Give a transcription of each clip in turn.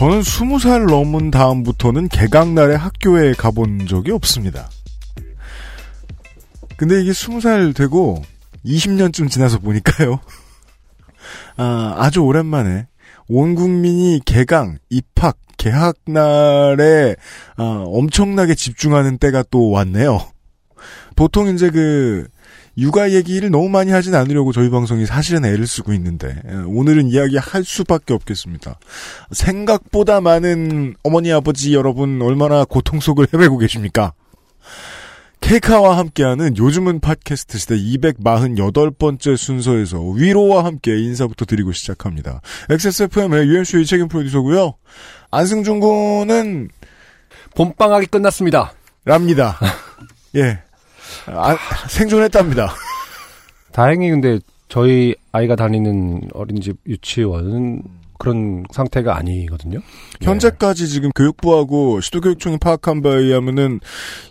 저는 스무 살 넘은 다음부터는 개강날에 학교에 가본 적이 없습니다. 근데 이게 스무 살 되고 20년쯤 지나서 보니까요. 아, 아주 오랜만에 온 국민이 개강, 입학, 개학 날에 아, 엄청나게 집중하는 때가 또 왔네요. 보통 이제 그 육아 얘기를 너무 많이 하진 않으려고 저희 방송이 사실은 애를 쓰고 있는데 예, 오늘은 이야기할 수밖에 없겠습니다. 생각보다 많은 어머니 아버지 여러분 얼마나 고통 속을 헤매고 계십니까? 케이카와 함께하는 요즘은 팟캐스트 시대 248번째 순서에서 위로와 함께 인사부터 드리고 시작합니다. XSFM의 UMC의 책임 프로듀서고요. 안승준 군은 봄방학이 끝났습니다. 랍니다. 예. 아, 생존했답니다. 다행히 근데 저희 아이가 다니는 어린이집 유치원은 그런 상태가 아니거든요. 현재까지 지금 교육부하고 시도교육청이 파악한 바에 의하면은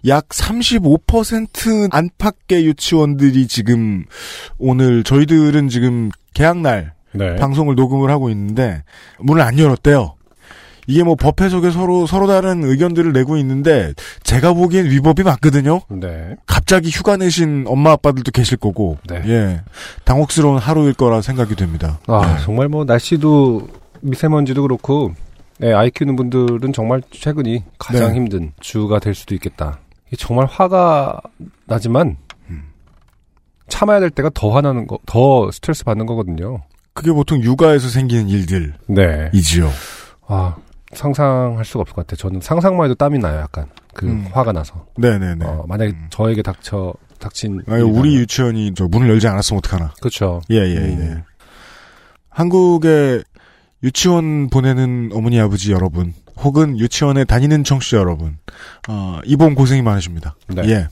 약 35% 안팎의 유치원들이 지금 오늘 저희들은 지금 개학날 네. 방송을 녹음을 하고 있는데 문을 안 열었대요. 이게 뭐 법 해석에 서로 서로 다른 의견들을 내고 있는데 제가 보기엔 위법이 맞거든요. 네. 갑자기 휴가 내신 엄마 아빠들도 계실 거고 네. 예 당혹스러운 하루일 거라 생각이 됩니다. 아, 네. 정말 뭐 날씨도 미세먼지도 그렇고 네, 아이 키우는 분들은 정말 최근이 가장 네. 힘든 주가 될 수도 있겠다. 정말 화가 나지만 참아야 될 때가 더 화나는 거, 더 스트레스 받는 거거든요. 그게 보통 육아에서 생기는 일들이지요. 네. 아, 상상할 수가 없을 것 같아요. 저는 상상만 해도 땀이 나요, 약간. 그 음. 화가 나서. 네네네. 어, 만약에 음. 저에게 닥쳐 닥친 아니, 우리 유치원이 저 문을 열지 않았으면 어떡하나. 그렇죠. 예, 예, 음. 예. 한국에 유치원 보내는 어머니 아버지 여러분, 혹은 유치원에 다니는 청취자 여러분, 어, 이번 고생이 많으십니다. 네. 예.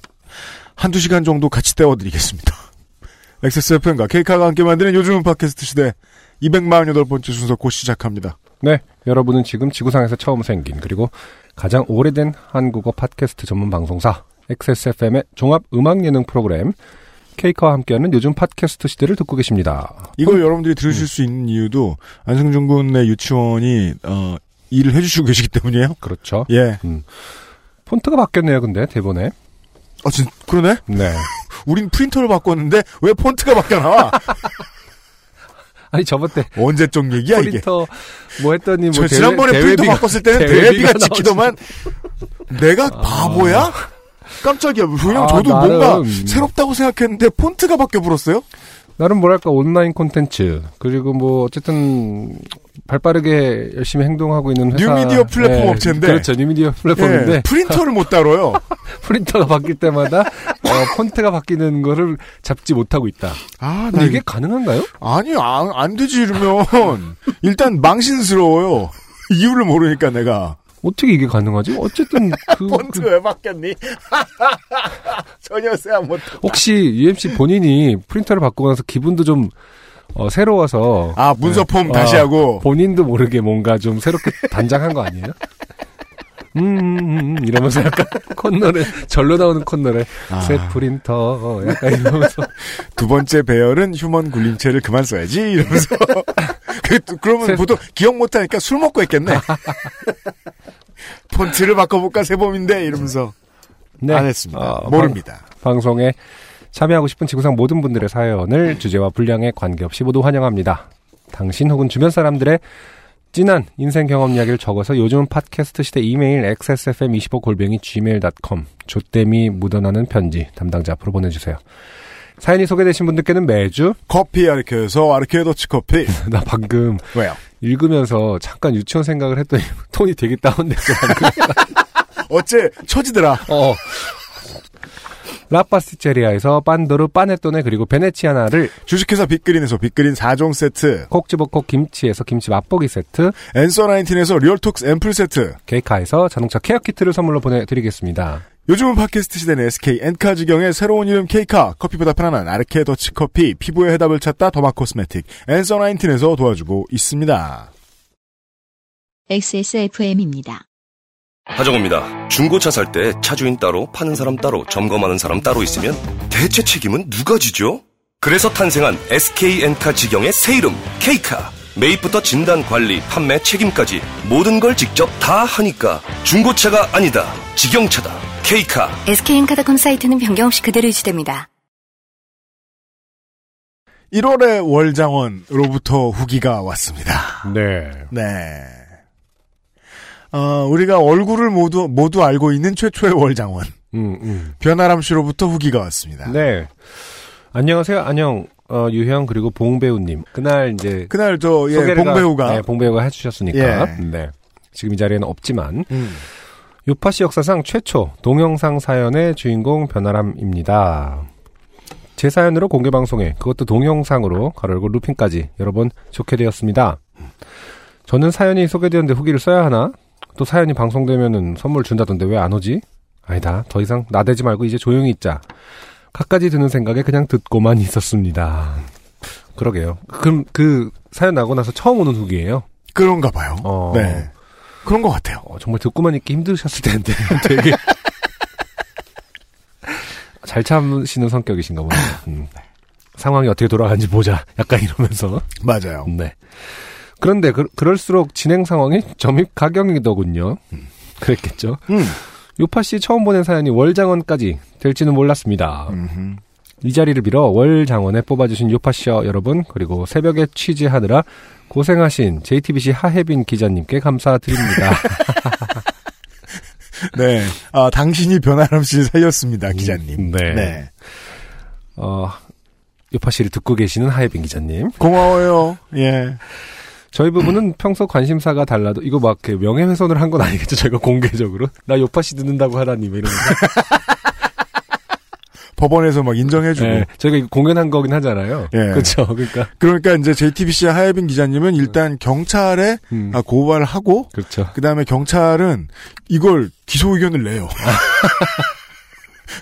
한두 시간 정도 같이 때워드리겠습니다. XSFM과 케이카가 함께 만드는 요즘은 팟캐스트 시대 248번째 순서 곧 시작합니다. 네, 여러분은 지금 지구상에서 처음 생긴 그리고 가장 오래된 한국어 팟캐스트 전문 방송사 XSFM의 종합 음악 예능 프로그램 케이카와 함께하는 요즘 팟캐스트 시대를 듣고 계십니다. 이걸 여러분들이 들으실 수 있는 이유도 안승준 군의 유치원이, 어, 일을 해주시고 계시기 때문이에요. 그렇죠. 예. 폰트가 바뀌었네요, 근데 대본에. 아, 진, 그러네? 네. 우린 프린터를 바꿨는데 왜 폰트가 바뀌어 나와? 아니 저번 때 언제적 얘기야 이게? 프린터 뭐 했더니 뭐 지난번에 프린터 대외비가- 바꿨을 때는 대외비가. 찍히더만 내가 바보야? 깜짝이야. 왜냐면 아, 저도 나름- 뭔가 새롭다고 생각했는데 폰트가 바뀌어 버렸어요? 나름 뭐랄까 온라인 콘텐츠 그리고 뭐 어쨌든 발빠르게 열심히 행동하고 있는 회사 뉴미디어 플랫폼 예, 업체인데. 그렇죠 뉴미디어 플랫폼인데 예, 프린터를 못 다뤄요. 프린터가 바뀔 때마다 어, 폰트가 바뀌는 거를 잡지 못하고 있다. 아, 나 근데 이게 이게 가능한가요? 아니 안, 안 되지 이러면 일단 망신스러워요. 이유를 모르니까 내가 어떻게 이게 가능하지? 어쨌든 그, 폰트 그- 왜 바뀌었니? 전혀 생각 못. 혹시 UMC 본인이 프린터를 바꾸고 나서 기분도 좀 어, 새로워서. 아 문서 폼 네. 다시 어, 하고. 본인도 모르게 뭔가 좀 새롭게 단장한 거 아니에요? 음, 음, 음, 음, 이러면서 약간 콧노래, 절로 나오는 콧노래, 아. 새 프린터, 약간 이러면서. 두 번째 배열은 휴먼 굴림체를 그만 써야지 이러면서. 그, 그러면 세- 보통 기억 못하니까 술 먹고 했겠네. 폰트를 바꿔볼까 세범인데 이러면서. 안 했습니다. 어, 모릅니다. 방, 방송에 참여하고 싶은 지구상 모든 분들의 사연을 주제와 분량에 관계없이 모두 환영합니다. 당신 혹은 주변 사람들의 진한 인생 경험 이야기를 적어서 요즘 팟캐스트 시대 이메일 xsfm25골뱅이 gmail.com 조땜이 묻어나는 편지 담당자 앞으로 보내주세요. 사연이 소개되신 분들께는 매주 커피 아르케에서 아르케 더치 커피 나 방금 왜요? 읽으면서 잠깐 유치원 생각을 했더니 톤이 되게 다운됐어. 어째 처지더라 어. 라파스티체리아에서 빤도르 빠네토네 그리고 베네치아나를 주식회사 빅그린에서 빅그린 4종 세트, 콕 집어 콕 김치에서 김치 맛보기 세트, 엔서 나인틴에서 리얼톡스 앰플 세트, 케이카에서 자동차 케어 키트를 선물로 보내드리겠습니다. 요즘은 팟캐스트 시대는 SK 엔카 지경의 새로운 이름 K카, 커피보다 편안한 아르케 더치 커피, 피부의 해답을 찾다 더마 코스메틱, 엔서 나인틴에서 도와주고 있습니다. XSFM입니다. 하정우입니다. 중고차 살 때 차주인 따로, 파는 사람 따로, 점검하는 사람 따로 있으면 대체 책임은 누가 지죠? 그래서 탄생한 SK엔카 지경의 새 이름 K카. 매입부터 진단, 관리, 판매, 책임까지 모든 걸 직접 다 하니까 중고차가 아니다. 직영차다. K카. SK엔카닷컴 사이트는 변경 없이 그대로 유지됩니다. 1월의 월장원으로부터 후기가 왔습니다. 네. 네. 어, 우리가 얼굴을 모두, 모두 알고 있는 최초의 월장원. 음, 음. 변아람 씨로부터 후기가 왔습니다. 네. 안녕하세요. 안녕. 어, 유형 그리고 봉 배우님. 그날 이제 그날 저, 예, 봉배우가. 네, 봉 배우가 해 주셨으니까. 예. 네. 지금 이 자리에는 없지만 음. 요파시 역사상 최초 동영상 사연의 주인공 변아람입니다. 제 사연으로 공개 방송에 그것도 동영상으로 가로열고 루핑까지 여러 번 좋게 되었습니다. 저는 사연이 소개되었는데 후기를 써야 하나? 또 사연이 방송되면은 선물 준다던데 왜 안 오지? 아니다. 더 이상 나대지 말고 이제 조용히 있자. 갖가지 드는 생각에 그냥 듣고만 있었습니다. 그러게요. 그럼 그 사연 나고 나서 처음 오는 후기예요. 그런가 봐요. 어. 네. 그런 것 같아요. 어, 정말 듣고만 있기 힘드셨을 텐데 되게 잘 참으시는 성격이신가 보네요. 음. 상황이 어떻게 돌아가는지 보자. 약간 이러면서. 맞아요. 네. 그런데 그, 그럴수록 진행 상황이 점입 가경이더군요. 그랬겠죠. 음. 요파 씨 처음 보낸 사연이 월장원까지 될지는 몰랐습니다. 음흠. 이 자리를 빌어 월장원에 뽑아주신 요파쇼 여러분 그리고 새벽에 취재하느라 고생하신 JTBC 하혜빈 기자님께 감사드립니다. 네. 아, 당신이 씨를 살렸습니다, 기자님. 네. 어, 요파 씨를 듣고 계시는 하혜빈 기자님. 고마워요. 예. 저희 부부는 평소 관심사가 달라도 이거 막 이렇게 명예훼손을 한 건 아니겠죠? 저희가 공개적으로 나 요파 씨 듣는다고 하다니 뭐 이런 거. 법원에서 막 인정해주고. 네, 저희가 공연한 거긴 하잖아요. 예. 그렇죠. 그러니까 그러니까 이제 JTBC 하예빈 기자님은 일단 경찰에 음, 아, 고발을 하고 그렇죠. 그 다음에 경찰은 이걸 기소 의견을 내요.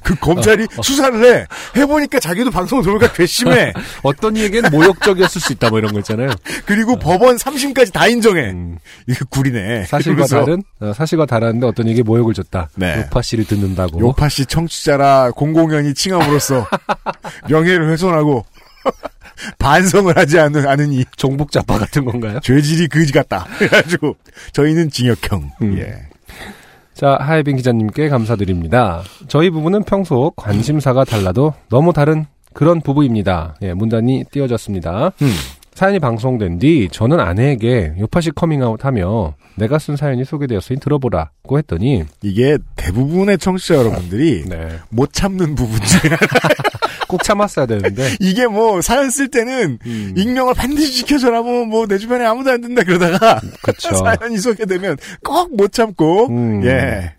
그 검찰이 수사를 해. 해보니까 자기도 방송 들어오니까 괘씸해. 어떤 이에게는 모욕적이었을 수 있다 뭐 이런 거 있잖아요. 그리고 법원 3심까지 다 인정해. 음, 이거 구리네. 사실과 이러면서 다른 어, 사실과 다른데 어떤 이에게 모욕을 줬다. 네. 요파 씨를 듣는다고. 요파 씨 청취자라 공공연히 칭함으로써 명예를 훼손하고 반성을 하지 않는, 않으니 종북 자파 같은 건가요? 죄질이 그지 같다. 그래가지고 저희는 징역형. 음. 예. 자, 하예빈 기자님께 감사드립니다. 저희 부부는 평소 관심사가 달라도 너무 다른 그런 부부입니다. 예, 문단이 띄워졌습니다. 음. 사연이 방송된 뒤 저는 아내에게 요파시 커밍아웃하며 내가 쓴 사연이 소개되었으니 들어보라고 했더니 이게 대부분의 청취자 여러분들이 네, 못 참는 부분 중에 하나. 꼭 참았어야 되는데. 이게 뭐 사연 쓸 때는 음, 익명을 반드시 지켜줘라 뭐 뭐 내 주변에 아무도 안 된다 그러다가 그렇죠. 사연이 소개되면 꼭 못 참고. 음. 예.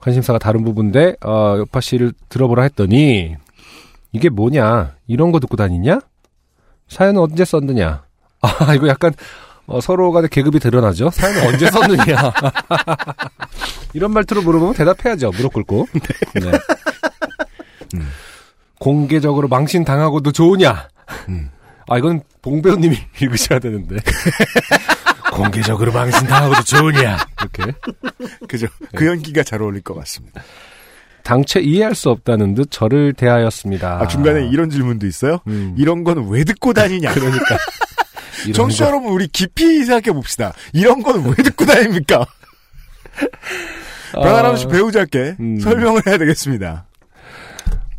관심사가 다른 부분인데 어, 요파 씨를 들어보라 했더니 이게 뭐냐? 이런 거 듣고 다니냐? 사연은 언제 썼느냐? 아 이거 약간 어, 서로 간의 계급이 드러나죠? 사연은 언제 썼느냐? 이런 말투로 물어보면 대답해야죠. 무릎 꿇고. 네. 음. 공개적으로 망신 당하고도 좋으냐 음. 아 이건 봉 배우님이 읽으셔야 되는데 공개적으로 망신 당하고도 좋으냐 이렇게 그죠 네. 그 연기가 잘 어울릴 것 같습니다. 당최 이해할 수 없다는 듯 저를 대하였습니다. 아 중간에 이런 질문도 있어요. 음. 이런 거는 왜 듣고 다니냐? 그러니까 거. 여러분 우리 깊이 생각해 봅시다. 이런 거는 왜 듣고 다닙니까? 변아람 씨 아, 배우자께 음. 설명을 해야 되겠습니다.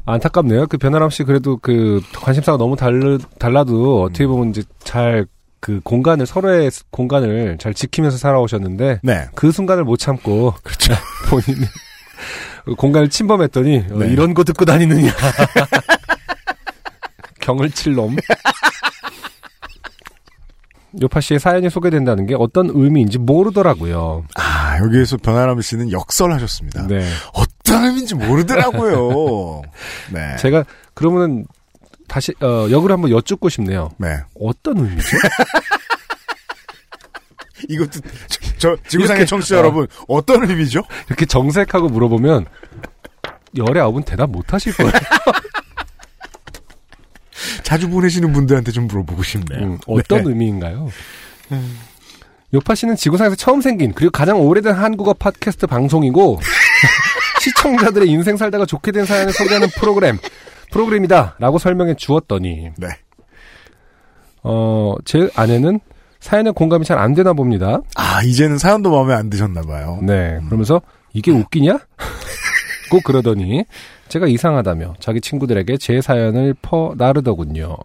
안타깝네요. 그 변아람 씨 그래도 그 관심사가 너무 달르, 달라도 어떻게 보면 이제 잘 그 공간을 서로의 공간을 잘 지키면서 살아오셨는데 네. 그 순간을 못 참고 그렇죠. 본인이 공간을 침범했더니 어, 네. 이런 거 듣고 다니느냐 경을 칠 놈. 요파 씨의 사연이 소개된다는 게 어떤 의미인지 모르더라고요. 아 여기에서 변아람 씨는 역설하셨습니다. 네. 어떤 의미인지 모르더라고요. 네. 제가 그러면은 다시 어, 역으로 한번 여쭙고 싶네요. 네. 어떤 의미죠? 이것도 저, 저 지구상의 이렇게, 청취자 어. 여러분 어떤 의미죠? 이렇게 정색하고 물어보면 열의 아홉은 대답 못 하실 거예요. 자주 보내시는 분들한테 좀 물어보고 싶네요. 음, 어떤 네. 의미인가요? 요파 씨는 지구상에서 처음 생긴 그리고 가장 오래된 한국어 팟캐스트 방송이고 시청자들의 인생 살다가 좋게 된 사연을 소개하는 프로그램 프로그램이다라고 설명해 주었더니 네. 어, 제 아내는 사연에 공감이 잘 안 되나 봅니다. 아 이제는 사연도 마음에 안 드셨나 봐요. 네. 그러면서 이게 웃기냐? 꼭 그러더니 제가 이상하다며 자기 친구들에게 제 사연을 퍼 나르더군요.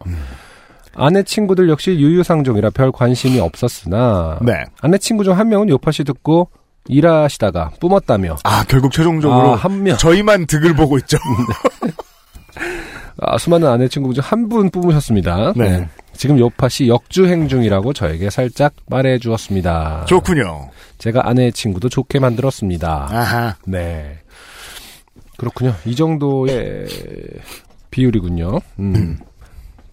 아내 친구들 역시 유유상종이라 별 관심이 없었으나 네. 아내 친구 중 한 명은 요파시 듣고 일하시다가 뿜었다며 아 결국 최종적으로 아, 한 명. 저희만 득을 보고 있죠. 아, 수많은 아내 친구 중 한 분 뿜으셨습니다. 네. 지금 요파시 역주행 중이라고 저에게 살짝 말해 주었습니다. 좋군요. 제가 아내 친구도 좋게 만들었습니다. 아하. 네. 그렇군요. 이 정도의 비율이군요. 음.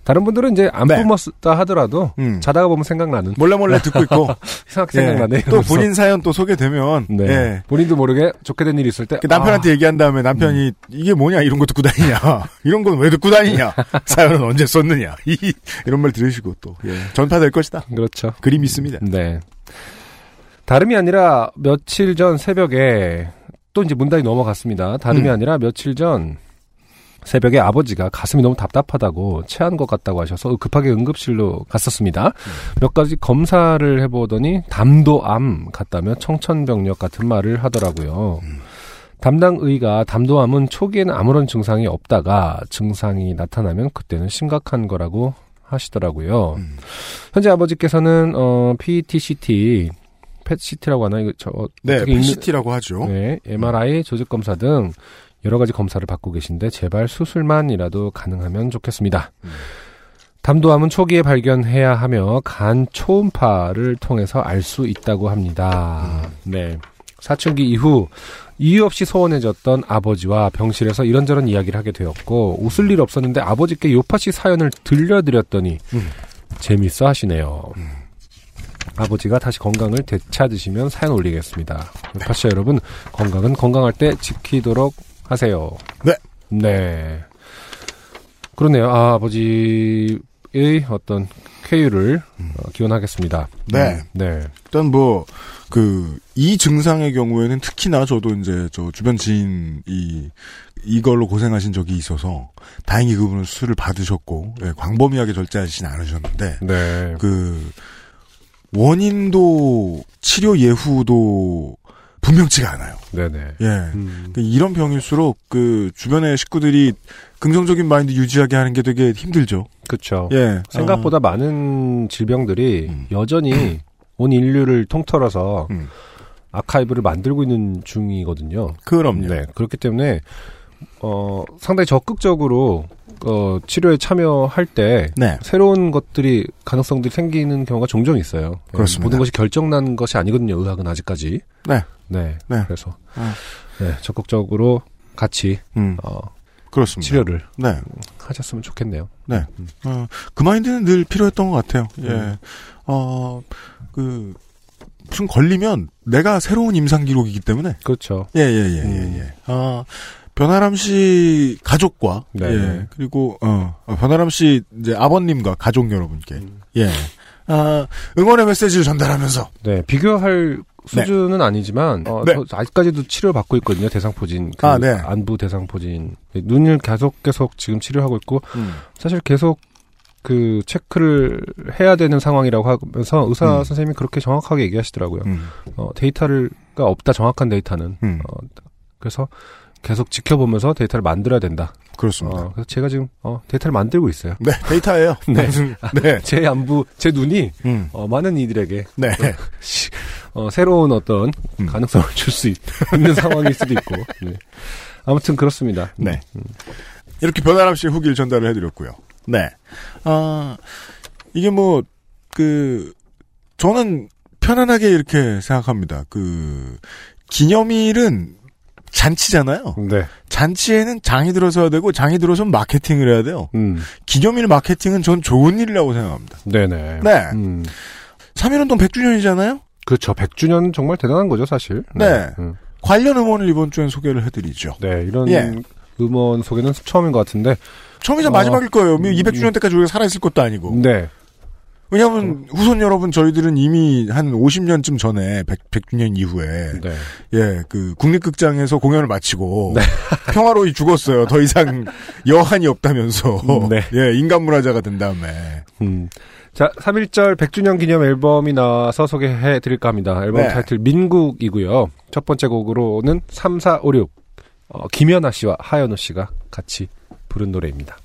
다른 분들은 이제 안 네. 뿜었다 하더라도 음. 자다가 보면 생각나는 몰래 몰래 듣고 있고 이상하게 예. 생각나네. 또. 본인 사연 또 소개되면 네. 예. 본인도 모르게 좋게 된 일이 있을 때 그 남편한테 아, 얘기한 다음에 남편이 이게 뭐냐 이런 거 듣고 다니냐 이런 건 왜 듣고 다니냐 사연은 언제 썼느냐 이, 이런 말 들으시고 또 예. 전파될 것이다 그렇죠. 그림 있습니다 네. 다름이 아니라 며칠 전 새벽에 또 이제 문단이 넘어갔습니다. 다름이 음. 아니라 며칠 전 새벽에 아버지가 가슴이 너무 답답하다고 체한 것 같다고 하셔서 급하게 응급실로 갔었습니다. 몇 가지 검사를 해보더니 담도암 같다며 청천벽력 같은 말을 하더라고요. 담당 의가 담도암은 초기에는 아무런 증상이 없다가 증상이 나타나면 그때는 심각한 거라고 하시더라고요. 음. 현재 아버지께서는 어 PET-CT, PET-CT라고 하나 이거 저네 PCT라고 하죠 네, MRI, 조직 검사 등 여러 가지 검사를 받고 계신데 제발 수술만이라도 가능하면 좋겠습니다. 음. 담도암은 초기에 발견해야 하며 간 초음파를 통해서 알 수 있다고 합니다. 음. 네. 사춘기 이후 이유 없이 소원해졌던 아버지와 병실에서 이런저런 이야기를 하게 되었고 웃을 일 없었는데 아버지께 요파시 사연을 들려드렸더니 음. 재밌어 하시네요. 아버지가 다시 건강을 되찾으시면 사연 올리겠습니다. 요파시 여러분 건강은 건강할 때 지키도록 하세요. 네. 네. 그러네요. 아, 아버지의 어떤 쾌유를 어, 기원하겠습니다. 네. 네. 일단 뭐 그 이 증상의 경우에는 특히나 저도 이제 저 주변 지인이 이걸로 고생하신 적이 있어서 다행히 그분은 수술을 받으셨고 예, 광범위하게 절제하시진 않으셨는데 네. 그 원인도 치료 예후도 분명치가 않아요. 네네. 예. 음, 그 이런 병일수록 그 주변의 식구들이 긍정적인 마인드 유지하게 하는 게 되게 힘들죠. 그쵸. 예. 생각보다 많은 질병들이 음. 여전히 온 인류를 통틀어서 음. 아카이브를 만들고 있는 중이거든요. 어, 그럼요. 네. 그렇기 때문에 어 상당히 적극적으로 어 치료에 참여할 때 네. 새로운 것들이 가능성들이 생기는 경우가 종종 있어요. 예, 그렇습니다. 모든 것이 결정난 것이 아니거든요. 의학은 아직까지. 네. 네. 네. 그래서 아. 네, 적극적으로 같이 음. 어, 그렇습니다. 치료를 네. 하셨으면 좋겠네요. 어, 그 마인드는 늘 필요했던 것 같아요. 예. 음. 어, 그, 무슨 걸리면 내가 새로운 임상 기록이기 때문에. 그렇죠. 예, 예, 예, 음. 예, 예. 아, 변아람 씨 가족과, 네. 예. 그리고, 어, 어, 변아람 씨 이제 아버님과 가족 여러분께, 음. 예. 아, 응원의 메시지를 전달하면서. 네, 비교할 수준은 아니지만 어, 네. 저 아직까지도 치료를 받고 있거든요. 대상포진, 그 아, 네. 안부 대상포진. 눈을 계속 계속 지금 치료하고 있고 음. 사실 계속 그 체크를 해야 되는 상황이라고 하면서 의사 음. 선생님이 그렇게 정확하게 얘기하시더라고요. 음. 어, 데이터가 없다 정확한 데이터는 음. 어, 그래서 계속 지켜보면서 데이터를 만들어야 된다. 그렇습니다. 어, 그래서 제가 지금 어, 데이터를 만들고 있어요. 네, 데이터예요. 네. 네. 제 안부, 제 눈이 음. 어, 많은 이들에게 네. 시- 어, 새로운 어떤 음. 가능성을 줄 수 있는 상황일 수도 있고. 네. 아무튼 그렇습니다. 네. 이렇게 변아람 씨의 후기를 전달을 해드렸고요. 네. 아, 이게 뭐, 그, 저는 편안하게 이렇게 생각합니다. 그, 기념일은 잔치잖아요. 네. 잔치에는 장이 들어서야 되고 장이 들어서면 마케팅을 해야 돼요. 음. 기념일 마케팅은 전 좋은 일이라고 생각합니다. 네네. 네. 음. 3.1운동 100주년이잖아요? 그렇죠. 100주년 정말 대단한 거죠, 사실. 네. 음. 관련 음원을 이번 주엔 소개를 해드리죠. 네, 이런 예. 음원 소개는 처음인 것 같은데. 처음이자 어, 마지막일 거예요. 200주년 때까지 우리가 살아있을 것도 아니고. 네. 왜냐하면 후손 여러분 저희들은 이미 한 50년쯤 전에 100, 100 주년 이후에 네. 예, 그 국립극장에서 공연을 마치고 네. 평화로이 죽었어요. 더 이상 여한이 없다면서. 네. 예, 인간 문화자가 된 다음에. 음. 자, 3.1절 100주년 기념 앨범이 나와서 소개해 드릴까 합니다. 앨범 네. 타이틀 민국이고요. 첫 번째 곡으로는 3456. 어, 김연아 씨와 하연우 씨가 같이 부른 노래입니다.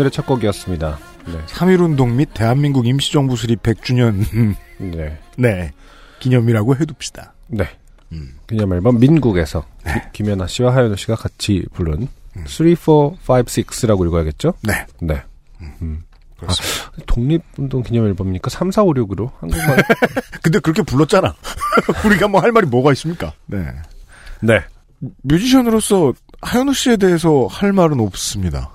오늘의 첫 곡이었습니다. 네. 3.1운동 및 대한민국 임시정부 수립 100주년, 네. 네. 기념이라고 해둡시다. 네. 음. 기념 앨범 민국에서 기- 김연아 씨와 하현우 씨가 같이 부른 3, 4, 5, 6라고 읽어야겠죠? 네. 네. 음. 아, 독립운동 기념 앨범이니까 3, 4, 5, 6으로 한국말. 근데 그렇게 불렀잖아. 우리가 뭐 할 말이 뭐가 있습니까? 네. 네. 뮤지션으로서 하현우 씨에 대해서 할 말은 없습니다.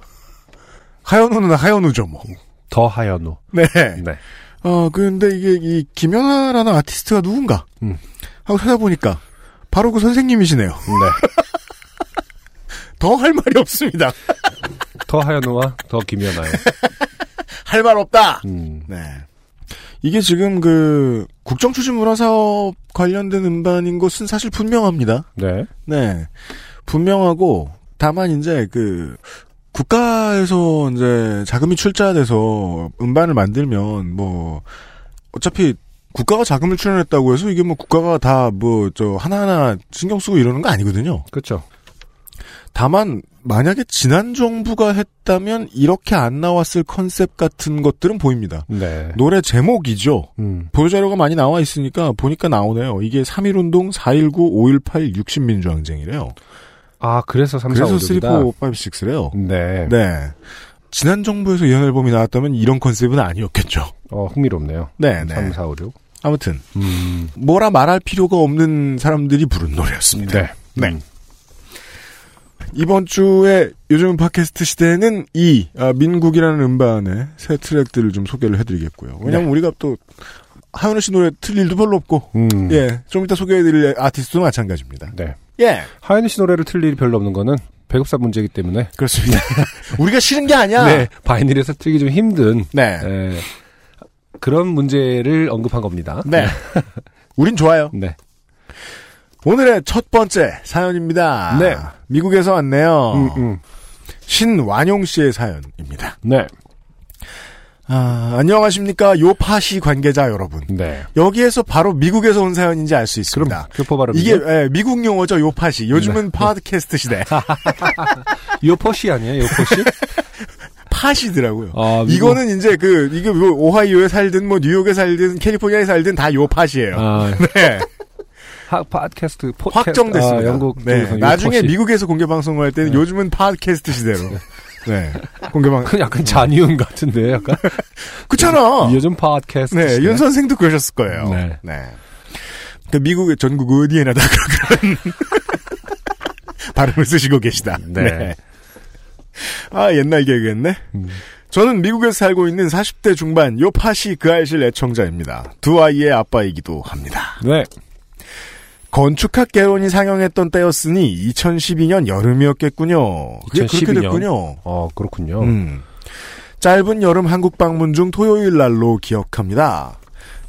하현우는 하현우죠, 뭐. 더 하현우. 네. 네. 어, 근데 이게, 이, 김연아라는 아티스트가 누군가? 음. 하고 찾아보니까, 바로 그 선생님이시네요. 네. 더 할 말이 없습니다. 더 하현우와 더 김연아요. 할 말 없다! 음. 네. 이게 지금 그, 국정 추진 문화 사업 관련된 음반인 것은 사실 분명합니다. 네. 네. 분명하고, 다만 이제 그, 국가에서 이제 자금이 출자돼서 음반을 만들면 뭐, 어차피 국가가 자금을 출연했다고 해서 이게 뭐 국가가 다 뭐, 저, 하나하나 신경 쓰고 이러는 거 아니거든요. 그렇죠. 다만, 만약에 지난 정부가 했다면 이렇게 안 나왔을 컨셉 같은 것들은 보입니다. 네. 노래 제목이죠. 음. 보도자료가 많이 나와 있으니까 보니까 나오네요. 이게 3.1운동, 4.19, 5.18, 60민주항쟁이래요. 아, 그래서 3, 4, 5, 그래서 3, 4, 6이다. 5, 5, 6래요. 네. 네. 지난 정부에서 이런 앨범이 나왔다면 이런 컨셉은 아니었겠죠. 어, 흥미롭네요. 네, 네. 3, 4, 5, 6. 아무튼 음. 뭐라 말할 필요가 없는 사람들이 부른 노래였습니다. 네. 네. 음. 이번 주에 요즘 팟캐스트 시대에는 이 아, 민국이라는 음반의 새 트랙들을 좀 소개를 해드리겠고요. 왜냐하면 우리가 또 하현우 씨 노래 틀 일도 별로 없고 음. 예, 좀 이따 소개해드릴 아티스트도 마찬가지입니다. 네. 예, 하현우 씨 노래를 틀 일이 별로 없는 거는 배급사 문제이기 때문에 그렇습니다. 우리가 싫은 게 아니야. 네, 바이닐에서 틀기 좀 힘든 네. 에, 그런 문제를 언급한 겁니다. 네. 우린 좋아요. 네. 오늘의 첫 번째 사연입니다. 네. 미국에서 왔네요. 음, 음. 신완용 씨의 사연입니다. 네. 아, 안녕하십니까. 요파시 관계자 여러분. 네. 여기에서 바로 미국에서 온 사연인지 알 수 있습니다. 교포 발음이죠. 이게 예, 미국 용어죠. 요파시. 요즘은 팟캐스트 시대. 요포시 아니에요? 요포시? 파시더라고요. 아, 이거는 이제 그 이게 뭐 오하이오에 살든 뭐 뉴욕에 살든 캘리포니아에 살든 다 요파시예요. 아, 네. 하, 팟캐스트 포 확정됐습니다. 아, 영국 네. 나중에. 미국에서 공개 방송을 할 때는 요즘은 팟캐스트 시대로. 네. 공개 방 그 약간 잔이윤 같은데 약간 그렇잖아. 요즘 팟캐스트. 네. 윤 선생도 그러셨을 거예요. 네. 그 미국의 전국 어디에나 다 그런 발음을 쓰시고 계시다. 네. 아, 옛날 개그였네. 음. 저는 미국에서 살고 있는 40대 중반 요파시 그 알실 애청자입니다. 두 아이의 아빠이기도 합니다. 네. 건축학 개론이 상영했던 때였으니 2012년 여름이었겠군요. 그게 그렇게 2012년? 됐군요. 어, 그렇군요. 음. 짧은 여름 한국 방문 중 토요일 날로 기억합니다.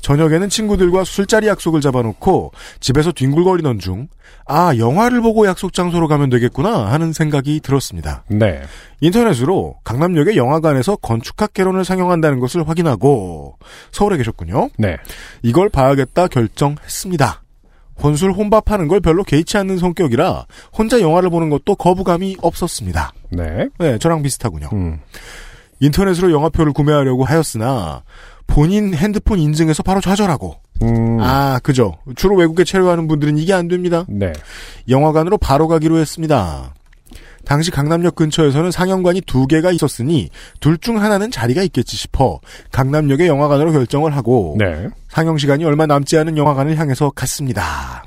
저녁에는 친구들과 술자리 약속을 잡아놓고 집에서 뒹굴거리던 중, 아, 영화를 보고 약속 장소로 가면 되겠구나 하는 생각이 들었습니다. 네. 인터넷으로 강남역의 영화관에서 건축학 개론을 상영한다는 것을 확인하고 서울에 계셨군요. 네. 이걸 봐야겠다 결정했습니다. 혼술 혼밥하는 걸 별로 개의치 않는 성격이라 혼자 영화를 보는 것도 거부감이 없었습니다. 네. 네, 저랑 비슷하군요. 음. 인터넷으로 영화표를 구매하려고 하였으나 본인 핸드폰 인증에서 바로 좌절하고 음. 아 그죠 주로 외국에 체류하는 분들은 이게 안 됩니다 네. 영화관으로 바로 가기로 했습니다 당시 강남역 근처에서는 상영관이 두 개가 있었으니 둘 중 하나는 자리가 있겠지 싶어 강남역의 영화관으로 결정을 하고 네. 상영 시간이 얼마 남지 않은 영화관을 향해서 갔습니다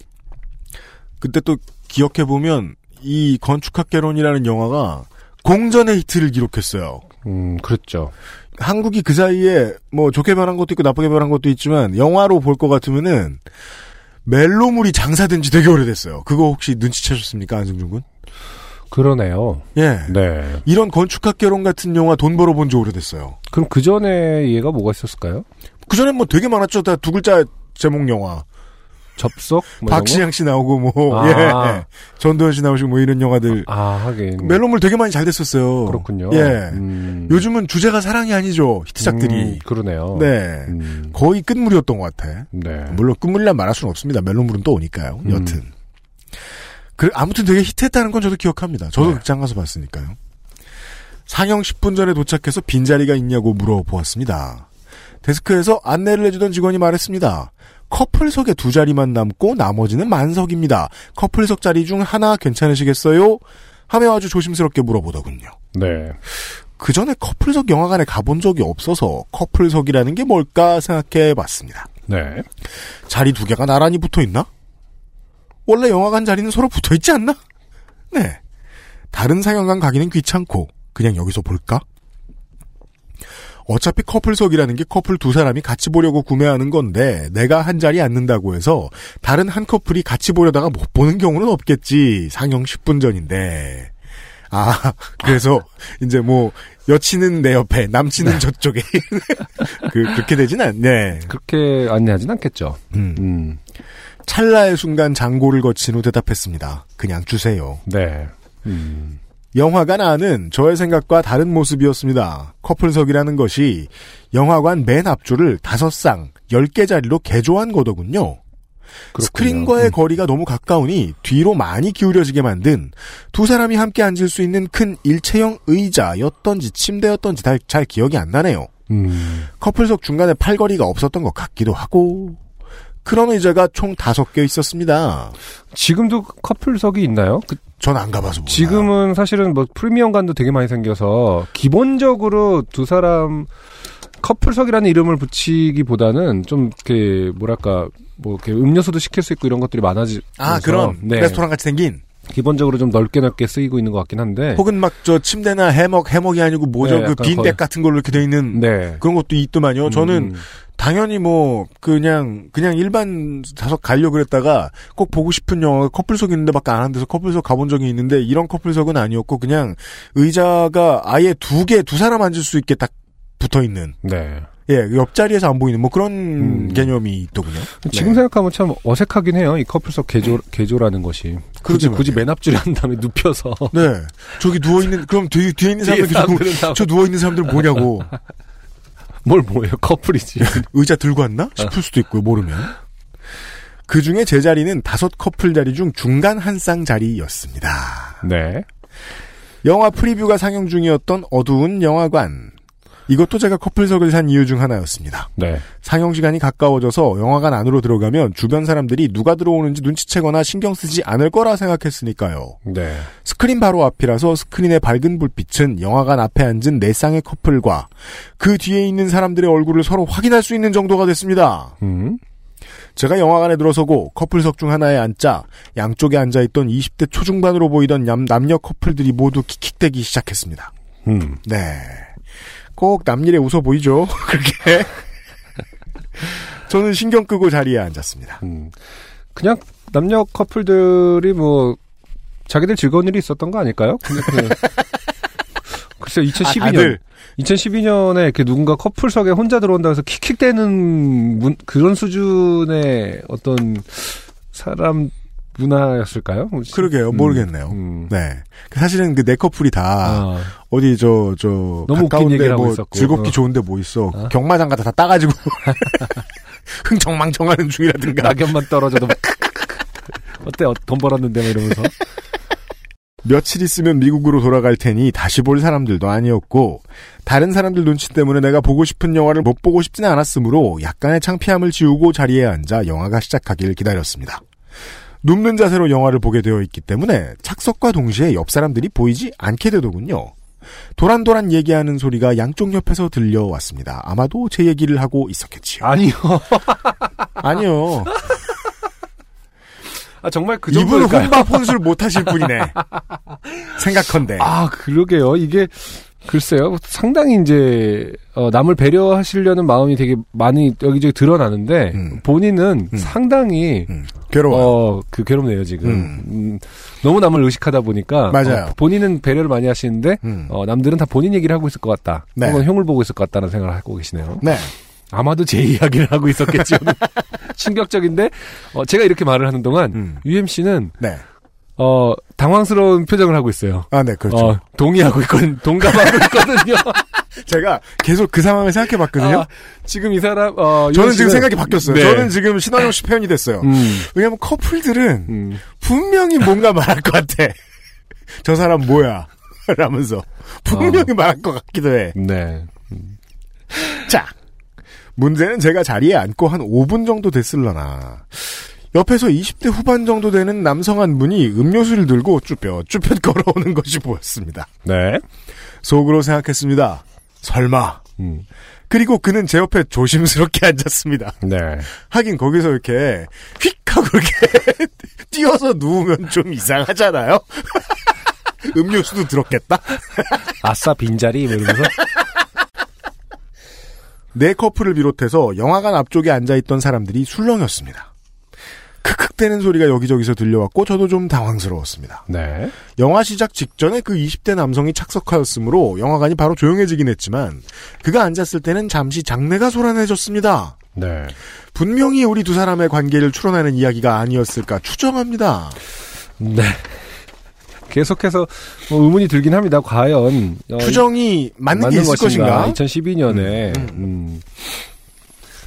그때 또 기억해 보면 이 건축학개론이라는 영화가 공전의 히트를 기록했어요 음, 그렇죠. 한국이 그 사이에 뭐 좋게 변한 것도 있고 나쁘게 변한 것도 있지만 영화로 볼 것 같으면은 멜로물이 장사된 지 되게 오래됐어요. 그거 혹시 눈치채셨습니까, 안승준 군? 그러네요. 예. 네. 이런 건축학 개론 같은 영화 돈 벌어본 지 오래됐어요. 그럼 그 전에 얘가 뭐가 있었을까요? 그전엔 뭐 되게 많았죠. 다 두 글자 제목 영화. 접속? 뭐 박시영 씨 나오고 뭐, 아. 예. 전도연 씨 나오시고 뭐 이런 영화들. 거? 아, 하긴. 멜로물 되게 많이 잘 됐었어요. 그렇군요. 예. 음. 요즘은 주제가 사랑이 아니죠. 히트작들이. 음, 그러네요. 네. 음. 거의 끝물이었던 것 같아. 네. 물론 끝물이란 말할 수는 없습니다. 멜론물은 또 오니까요. 음. 여튼. 그, 아무튼 되게 히트했다는 건 저도 기억합니다. 저도 네. 극장 가서 봤으니까요. 상영 10분 전에 도착해서 빈자리가 있냐고 물어보았습니다. 데스크에서 안내를 해주던 직원이 말했습니다. 커플석에 두 자리만 남고 나머지는 만석입니다. 커플석 자리 중 하나 괜찮으시겠어요? 하며 아주 조심스럽게 물어보더군요. 네. 그 전에 커플석 영화관에 가본 적이 없어서 커플석이라는 게 뭘까 생각해 봤습니다. 네. 자리 두 개가 나란히 붙어 있나? 원래 영화관 자리는 서로 붙어 있지 않나? 네. 다른 상영관 가기는 귀찮고 그냥 여기서 볼까? 어차피 커플석이라는 게 커플 두 사람이 같이 보려고 구매하는 건데 내가 한 자리 앉는다고 해서 다른 한 커플이 같이 보려다가 못 보는 경우는 없겠지. 상영 10분 전인데. 아, 그래서 이제 뭐 여친은 내 옆에, 남친은 저쪽에 그 그렇게 되진 않네. 그렇게 안내하진 않겠죠. 음. 음. 찰나의 순간 장고를 거친 후 대답했습니다. 그냥 주세요. 네. 음. 영화관 안은 저의 생각과 다른 모습이었습니다. 커플석이라는 것이 영화관 맨 앞줄을 다섯 쌍, 열 개 자리로 개조한 거더군요. 그렇군요. 스크린과의 음. 거리가 너무 가까우니 뒤로 많이 기울여지게 만든 두 사람이 함께 앉을 수 있는 큰 일체형 의자였던지 침대였던지 잘, 잘 기억이 안 나네요. 음. 커플석 중간에 팔걸이가 없었던 것 같기도 하고 그런 의자가 총 다섯 개 있었습니다. 지금도 커플석이 있나요? 그, 전안 가봐서 몰라요. 지금은 사실은 뭐 프리미엄관도 되게 많이 생겨서 기본적으로 두 사람 커플석이라는 이름을 붙이기보다는 좀 이렇게 뭐랄까 뭐 이렇게 음료수도 시킬 수 있고 이런 것들이 많아지. 아 그런 네. 레스토랑 같이 생긴 기본적으로 좀 넓게 넓게 쓰이고 있는 것 같긴 한데. 혹은 막 저 침대나 해먹 해먹이 아니고 뭐죠 네, 그 빈백 같은 걸로 이렇게 돼 있는 네. 그런 것도 있더만요. 저는 음, 당연히 뭐 그냥 그냥 일반 다섯 가려 그랬다가 꼭 보고 싶은 영화가 커플석 있는데밖에 안 한 데서 커플석 가본 적이 있는데 이런 커플석은 아니었고 그냥 의자가 아예 두 개 두 사람 앉을 수 있게 딱 붙어 있는 네. 예 옆자리에서 안 보이는 뭐 그런 음. 개념이 있더군요. 지금 네. 생각하면 참 어색하긴 해요. 이 커플석 개조 개조라는 것이. 굳이 굳이. 맨 앞줄에 한 다음에 눕혀서. 네 저기 누워 있는 그럼 뒤, 뒤에 있는 사람들 사람들은 다 저 누워 있는 사람들 뭐냐고 뭘 뭐예요? 커플이지. 의자 들고 왔나 싶을 수도 있고요 모르면. 그 중에 제 자리는 다섯 커플 자리 중 중간 한 쌍 자리였습니다. 네. 영화 프리뷰가 상영 중이었던 어두운 영화관. 이것도 제가 커플석을 산 이유 중 하나였습니다. 네. 상영 시간이 가까워져서 영화관 안으로 들어가면 주변 사람들이 누가 들어오는지 눈치채거나 신경 쓰지 않을 거라 생각했으니까요. 네. 스크린 바로 앞이라서 스크린의 밝은 불빛은 영화관 앞에 앉은 네 쌍의 커플과 그 뒤에 있는 사람들의 얼굴을 서로 확인할 수 있는 정도가 됐습니다. 음. 제가 영화관에 들어서고 커플석 중 하나에 앉자 양쪽에 앉아있던 20대 초중반으로 보이던 남, 남녀 커플들이 모두 킥킥대기 시작했습니다. 음. 네. 꼭 남일에 웃어 보이죠? 그렇게. 저는 신경 끄고 자리에 앉았습니다. 음. 그냥 남녀 커플들이 뭐 자기들 즐거운 일이 있었던 거 아닐까요? 근데 그, 글쎄 2012년 아, 다들. 2012년에 이렇게 누군가 커플석에 혼자 들어온다 해서 킥킥대는 문- 그런 수준의 어떤 사람 문화였을까요? 그러게요. 음, 모르겠네요. 음. 네. 사실은 그 네 커플이 다 아, 어디 저저 너무 가까운데 뭐 있었고. 즐겁기 어. 좋은데 뭐 있어 어? 경마장 가다 다 따가지고 흥청망청하는 중이라든가 낙엽만 떨어져도 막 어때 어, 돈 벌었는데 막 이러면서 며칠 있으면 미국으로 돌아갈 테니 다시 볼 사람들도 아니었고 다른 사람들 눈치 때문에 내가 보고 싶은 영화를 못 보고 싶지는 않았으므로 약간의 창피함을 지우고 자리에 앉아 영화가 시작하기를 기다렸습니다. 눕는 자세로 영화를 보게 되어 있기 때문에 착석과 동시에 옆 사람들이 보이지 않게 되더군요. 도란도란 얘기하는 소리가 양쪽 옆에서 들려왔습니다. 아마도 제 얘기를 하고 있었겠지요. 아니요. 아니요. 아 정말 그 이분은 정도일까요? 혼밥 혼술 못하실 분이네. 생각컨대. 아 그러게요. 이게 글쎄요. 상당히 이제 어, 남을 배려하시려는 마음이 되게 많이 여기저기 드러나는데 음. 본인은 음. 상당히 음, 괴로워요. 어, 그 괴롭네요, 지금. 음. 음, 너무 남을 의식하다 보니까. 맞아요. 어, 본인은 배려를 많이 하시는데, 음. 어, 남들은 다 본인 얘기를 하고 있을 것 같다. 네. 혹은 흉을 보고 있을 것 같다는 생각을 하고 계시네요. 네. 아마도 제 이야기를 하고 있었겠죠. 충격적인데, 어, 제가 이렇게 말을 하는 동안, 음. UMC는, 네. 어, 당황스러운 표정을 하고 있어요. 아, 네, 그렇죠. 어, 동의하고 있거든, 동감하고 있거든요. 제가 계속 그 상황을 생각해 봤거든요. 아, 지금 이 사람, 어, 저는 지금 생각이 바뀌었어요. 네. 저는 지금 신원영 씨 표현이 됐어요. 음, 왜냐면 커플들은 음. 분명히 뭔가 말할 것 같아. 저 사람 뭐야. 라면서 분명히 말할 것 같기도 해. 네. 자, 문제는 제가 자리에 앉고 한 5분 정도 됐을라나. 옆에서 20대 후반 정도 되는 남성 한 분이 음료수를 들고 쭈뼛쭈뼛 걸어오는 것이 보였습니다. 네. 속으로 생각했습니다. 설마. 음. 그리고 그는 제 옆에 조심스럽게 앉았습니다. 네. 하긴 거기서 이렇게 휙 하고 이렇게 뛰어서 누우면 좀 이상하잖아요. 음료수도 들었겠다. 아싸 빈자리 뭐 이러면서 네 커플을 비롯해서 영화관 앞쪽에 앉아있던 사람들이 술렁였습니다. 크크대는 소리가 여기저기서 들려왔고 저도 좀 당황스러웠습니다. 네. 영화 시작 직전에 그 20대 남성이 착석하였으므로 영화관이 바로 조용해지긴 했지만 그가 앉았을 때는 잠시 장내가 소란해졌습니다. 네. 분명히 우리 두 사람의 관계를 추론하는 이야기가 아니었을까 추정합니다. 네. 계속해서 뭐 의문이 들긴 합니다. 과연 어, 추정이 맞는, 게 있을 것인가? 2012년에 음, 음,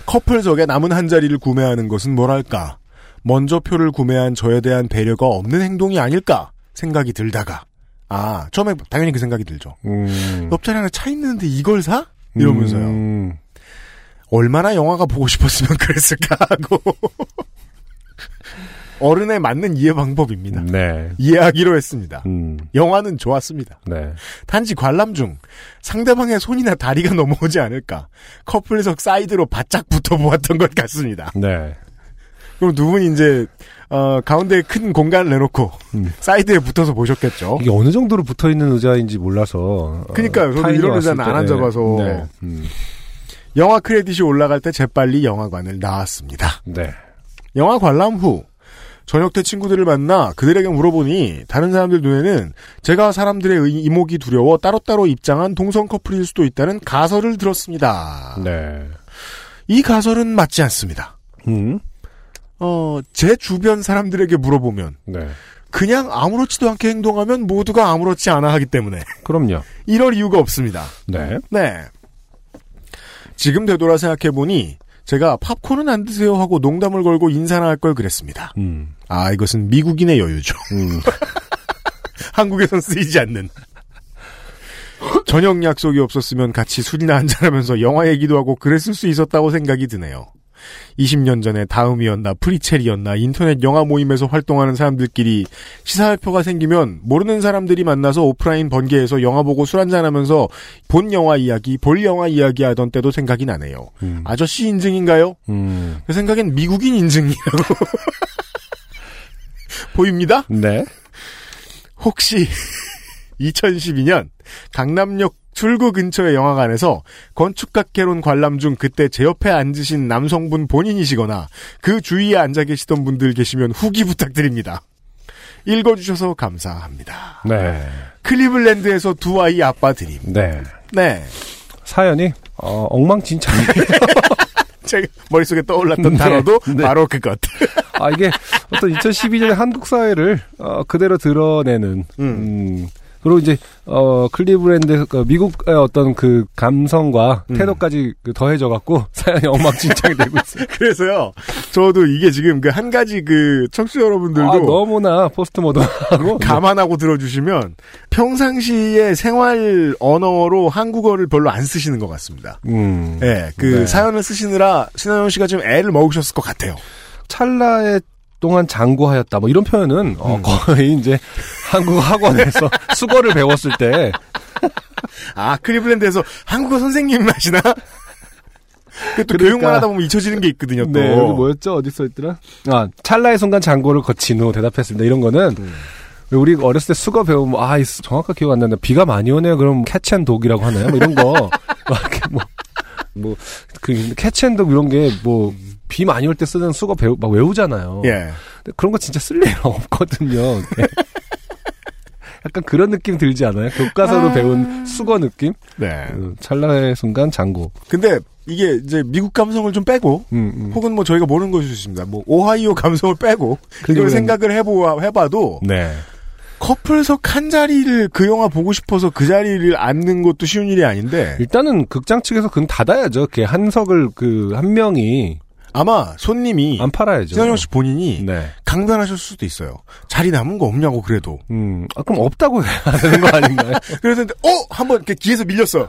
커플석에 남은 한 자리를 구매하는 것은 뭐랄까? 먼저 표를 구매한 저에 대한 배려가 없는 행동이 아닐까 생각이 들다가 아 처음에 당연히 그 생각이 들죠. 음, 옆자리 하나 차 있는데 이걸 사? 이러면서요. 음, 얼마나 영화가 보고 싶었으면 그랬을까 하고 어른에 맞는 이해 방법입니다. 네. 이해하기로 했습니다. 음, 영화는 좋았습니다. 네. 단지 관람 중 상대방의 손이나 다리가 넘어오지 않을까 커플석 사이드로 바짝 붙어 보았던 것 같습니다. 네. 그럼 두 분이 이제 어, 가운데 큰 공간을 내놓고 음. 사이드에 붙어서 보셨겠죠. 이게 어느 정도로 붙어 있는 의자인지 몰라서. 어. 저도 타인이 이런 의자는 안 때, 앉아봐서. 네. 음, 영화 크레딧이 올라갈 때 재빨리 영화관을 나왔습니다. 네. 영화 관람 후 저녁 때 친구들을 만나 그들에게 물어보니 다른 사람들 눈에는 제가 사람들의 의- 이목이 두려워 따로따로 입장한 동성 커플일 수도 있다는 가설을 들었습니다. 네. 이 가설은 맞지 않습니다. 음, 어, 제 주변 사람들에게 물어보면 네. 그냥 아무렇지도 않게 행동하면 모두가 아무렇지 않아 하기 때문에 그럼요. 이럴 이유가 없습니다. 네. 네. 지금 되돌아 생각해 보니 제가 팝콘은 안 드세요 하고 농담을 걸고 인사나 할 걸 그랬습니다. 음, 아, 이것은 미국인의 여유죠. 음, 한국에선 쓰이지 않는. 저녁 약속이 없었으면 같이 술이나 한잔하면서 영화 얘기도 하고 그랬을 수 있었다고 생각이 드네요. 20년 전에 다음이었나 프리첼이었나 인터넷 영화 모임에서 활동하는 사람들끼리 시사회표가 생기면 모르는 사람들이 만나서 오프라인 번개에서 영화 보고 술 한잔하면서 본 영화 이야기, 볼 영화 이야기 하던 때도 생각이 나네요. 음, 아저씨 인증인가요? 음, 제 생각엔 미국인 인증이라고 보입니다. 네. 혹시 2012년 강남역 출구 근처의 영화관에서 건축학개론 관람 중 그때 제 옆에 앉으신 남성분 본인이시거나 그 주위에 앉아 계시던 분들 계시면 후기 부탁드립니다. 읽어주셔서 감사합니다. 네. 클리블랜드에서 두 아이 아빠 드림. 네. 네. 사연이, 어, 엉망진창이에요. 제가 머릿속에 떠올랐던 네, 단어도 네. 바로 그것. 아, 이게 어떤 2012년의 한국 사회를, 어, 그대로 드러내는, 음. 그리고 이제, 어, 클리브랜드, 그 미국의 어떤 그 감성과 음. 태도까지 그 더해져 갖고 사연이 엉망진창이 되고 있어요. 그래서요. 저도 이게 지금 그 한 가지 그 청취자 여러분들도 아, 너무나 포스트 모던하고. 감안하고 들어주시면 평상시에 생활 언어로 한국어를 별로 안 쓰시는 것 같습니다. 음. 예, 그 네. 사연을 쓰시느라 신하영 씨가 좀 애를 먹으셨을 것 같아요. 찰나의 동안 장구하였다. 뭐 이런 표현은 어, 음. 거의 이제 한국어 학원에서 수거를 배웠을 때 아 크리블랜드에서 한국어 선생님 하시나? 그또 그러니까. 교육만 하다 보면 잊혀지는 게 있거든요. 또. 네, 여기 뭐였죠? 어디 써 있더라? 아, 찰나의 순간 장고를 거친 후 대답했습니다. 이런 거는 음. 왜 우리 어렸을 때 수거 배우면 아, 이 수- 정확하게 기억 안 나는데 비가 많이 오네요. 그럼 캐치앤독이라고 하나요? 뭐 이런 거. 막 이렇게 뭐 뭐 그 캐치앤독 이런 게 뭐 비 많이 올 때 쓰는 수거 배우 막 외우잖아요. 예. 근데 그런 거 진짜 쓸일 없거든요. 네. 약간 그런 느낌 들지 않아요? 교과서로 아. 배운 수거 느낌? 네. 음, 찰나의 순간 장고. 근데 이게 이제 미국 감성을 좀 빼고 음, 음. 혹은 뭐 저희가 모르는 것이 있습니다. 뭐 오하이오 감성을 빼고 클리블랜드. 생각을 해보 해봐도 네. 커플석 한 자리를 그 영화 보고 싶어서 그 자리를 앉는 것도 쉬운 일이 아닌데 일단은 극장 측에서 그건 닫아야죠. 이렇게 한석을 그 한 명이 아마 손님이 안 팔아야죠. 신원영 씨 본인이 네. 강변하실 수도 있어요. 자리 남은 거 없냐고 그래도. 음, 아, 그럼 없다고 해야 되는 거 아닌가요? 그랬는데 어 한번 이렇게 기에서 밀렸어.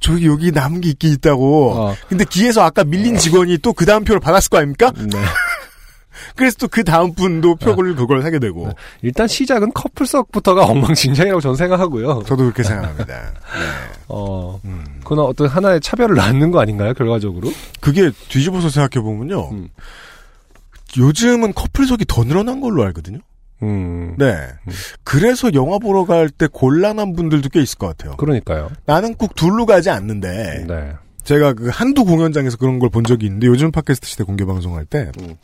저기 여기 남은 게 있긴 있다고. 어. 근데 기에서 아까 밀린 직원이 또 그 다음 표를 받았을 거 아닙니까? 네. 그래서 또 그 다음 분도 표를 그걸 사게 되고. 일단 시작은 커플석부터가 엉망진창이라고 저는 생각하고요. 저도 그렇게 생각합니다. 어, 음. 그건 어떤 하나의 차별을 낳는 거 아닌가요, 결과적으로? 그게 뒤집어서 생각해 보면요. 음. 요즘은 커플석이 더 늘어난 걸로 알거든요. 음. 네. 그래서 영화 보러 갈 때 곤란한 분들도 꽤 있을 것 같아요. 그러니까요. 나는 꼭 둘로 가지 않는데 네. 제가 그 한두 공연장에서 그런 걸 본 적이 있는데 요즘 팟캐스트 시대 공개 방송할 때 음.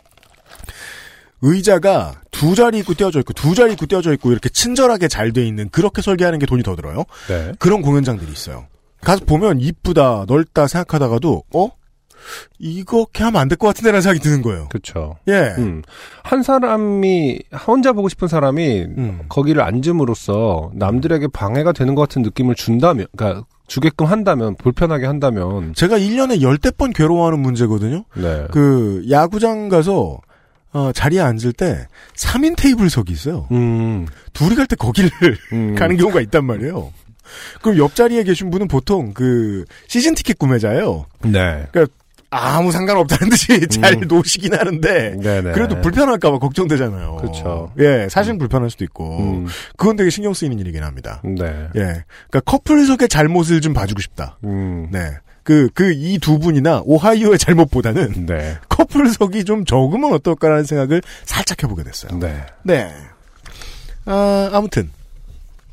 의자가 두 자리 있고 떼어져 있고 두 자리 있고 떼어져 있고 이렇게 친절하게 잘 돼 있는 그렇게 설계하는 게 돈이 더 들어요. 네. 그런 공연장들이 있어요. 가서 보면 이쁘다 넓다 생각하다가도 어 이렇게 하면 안 될 것 같은데라는 생각이 드는 거예요. 그쵸. 예. 음. 한 사람이, 혼자 보고 싶은 사람이 음. 거기를 앉음으로써 남들에게 방해가 되는 것 같은 느낌을 준다면, 그러니까 주게끔 한다면, 불편하게 한다면, 제가 1년에 열대 번 괴로워하는 문제거든요. 네. 그 야구장 가서 어, 자리에 앉을 때 3인 테이블석이 있어요. 음, 둘이 갈 때 거기를 음. 가는 경우가 있단 말이에요. 그럼 옆자리에 계신 분은 보통 그 시즌 티켓 구매자예요. 네. 아무 상관없다는 듯이 잘 음. 노시긴 하는데 네네. 그래도 불편할까봐 걱정되잖아요. 그쵸. 예, 사실 은 불편할 수도 있고 음, 그건 되게 신경 쓰이는 일이긴 합니다. 네. 예, 그러니까 커플석의 잘못을 좀 봐주고 싶다. 음, 네, 그 그 이 두 분이나 오하이오의 잘못보다는 네. 커플석이 좀 적으면 어떨까라는 생각을 살짝 해보게 됐어요. 네. 네, 아, 아무튼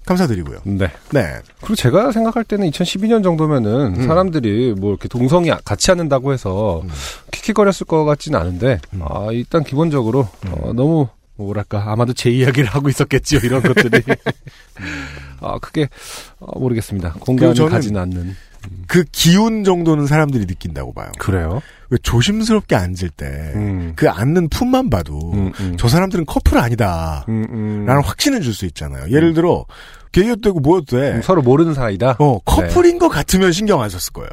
감사드리고요. 네. 네, 그리고 제가 생각할 때는 2012년 정도면은 음. 사람들이 뭐 이렇게 동성이 같이 앉는다고 해서 음. 킥킥거렸을 것 같지는 않은데, 음. 아, 일단 기본적으로, 어, 너무, 뭐랄까, 아마도 제 이야기를 하고 있었겠지요, 이런 것들이. 아, 크게, 어, 모르겠습니다. 공감이 가지는 않는. 그 기운 정도는 사람들이 느낀다고 봐요. 그래요? 왜 조심스럽게 앉을 때 음. 그 앉는 품만 봐도 음, 음. 저 사람들은 커플 아니다. 음, 음. 라는 확신을 줄 수 있잖아요. 예를 들어 게이도 되고 뭐여도 돼. 음, 서로 모르는 사이다? 어 커플인 것 같으면 신경 안 썼을 거예요.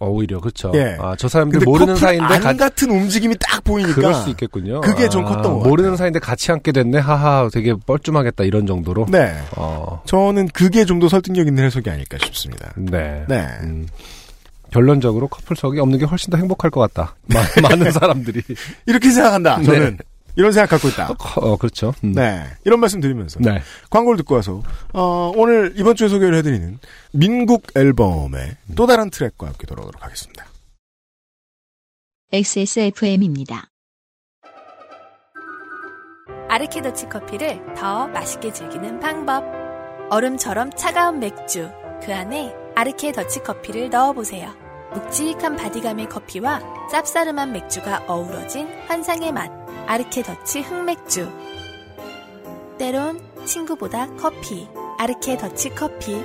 어, 오히려, 그쵸. 예. 아, 저 사람들 모르는 사이인데 안 가- 같은 움직임이 딱 보이니까 그럴 수 있겠군요. 그게 좀 컸던 것 모르는 같아요. 사이인데 같이 앉게 됐네. 하하, 되게 뻘쭘하겠다. 이런 정도로. 네. 어, 저는 그게 좀 더 설득력 있는 해석이 아닐까 싶습니다. 네. 네. 음, 결론적으로 커플석이 없는 게 훨씬 더 행복할 것 같다. 마- 많은 사람들이. 이렇게 생각한다. 저는 이런 생각 갖고 있다. 어, 그렇죠. 음. 네. 이런 말씀 드리면서 네. 광고를 듣고 와서 어, 오늘 이번 주에 소개를 해드리는 민국 앨범의 또 다른 트랙과 함께 돌아오도록 하겠습니다. XSFM입니다. 아르케더치 커피를 더 맛있게 즐기는 방법. 얼음처럼 차가운 맥주. 그 안에 아르케 더치 커피를 넣어보세요. 묵직한 바디감의 커피와 쌉싸름한 맥주가 어우러진 환상의 맛. 아르케 더치 흑맥주. 때론 친구보다 커피. 아르케 더치 커피.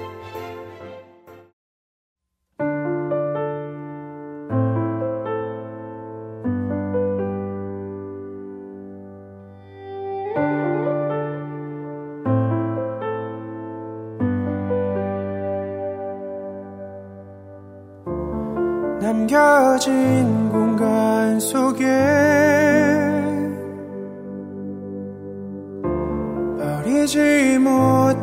남겨진 공간 속에 버리지 못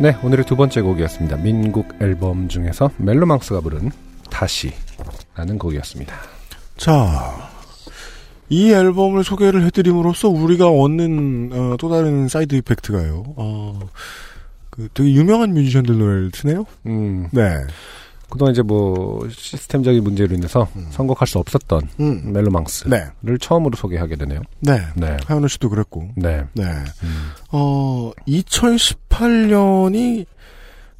네, 오늘의 두 번째 곡이었습니다. 민국 앨범 중에서 멜로망스가 부른 다시라는 곡이었습니다. 자, 이 앨범을 소개를 해드림으로써 우리가 얻는 어, 또 다른 side effect가요. 어, 그 되게 유명한 뮤지션들 노래를 트네요. 음, 네. 그동안 이제 뭐 시스템적인 문제로 인해서 선곡할 수 없었던 음. 멜로망스를 네. 처음으로 소개하게 되네요. 네. 네. 하현우 씨도 그랬고. 네. 네. 음. 어, 2018년이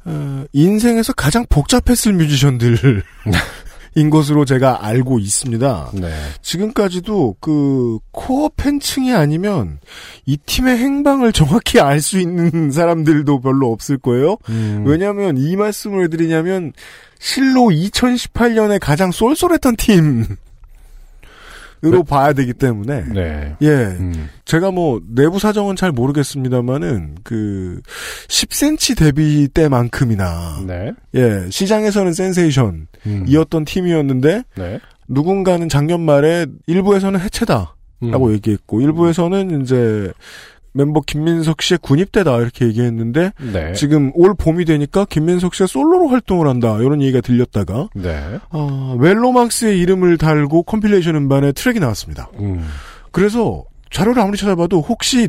어, 인생에서 가장 복잡했을 뮤지션들 인 것으로 제가 알고 있습니다. 네. 지금까지도 그 코어 팬층이 아니면 이 팀의 행방을 정확히 알 수 있는 사람들도 별로 없을 거예요. 음, 왜냐하면 이 말씀을 드리냐면 실로 2018년에 가장 쏠쏠했던 팀 으로 봐야 되기 때문에. 네. 예. 음, 제가 뭐 내부 사정은 잘 모르겠습니다만은 그 10cm 데뷔 때만큼이나. 네. 예. 시장에서는 센세이션이었던 음, 팀이었는데 네. 누군가는 작년 말에 일부에서는 해체다라고 음, 얘기했고 일부에서는 이제 멤버 김민석 씨의 군입대다 이렇게 얘기했는데 네. 지금 올 봄이 되니까 김민석 씨가 솔로로 활동을 한다 이런 얘기가 들렸다가 네. 어, 멜로망스의 이름을 달고 컴필레이션 음반에 트랙이 나왔습니다. 음, 그래서 자료를 아무리 찾아봐도 혹시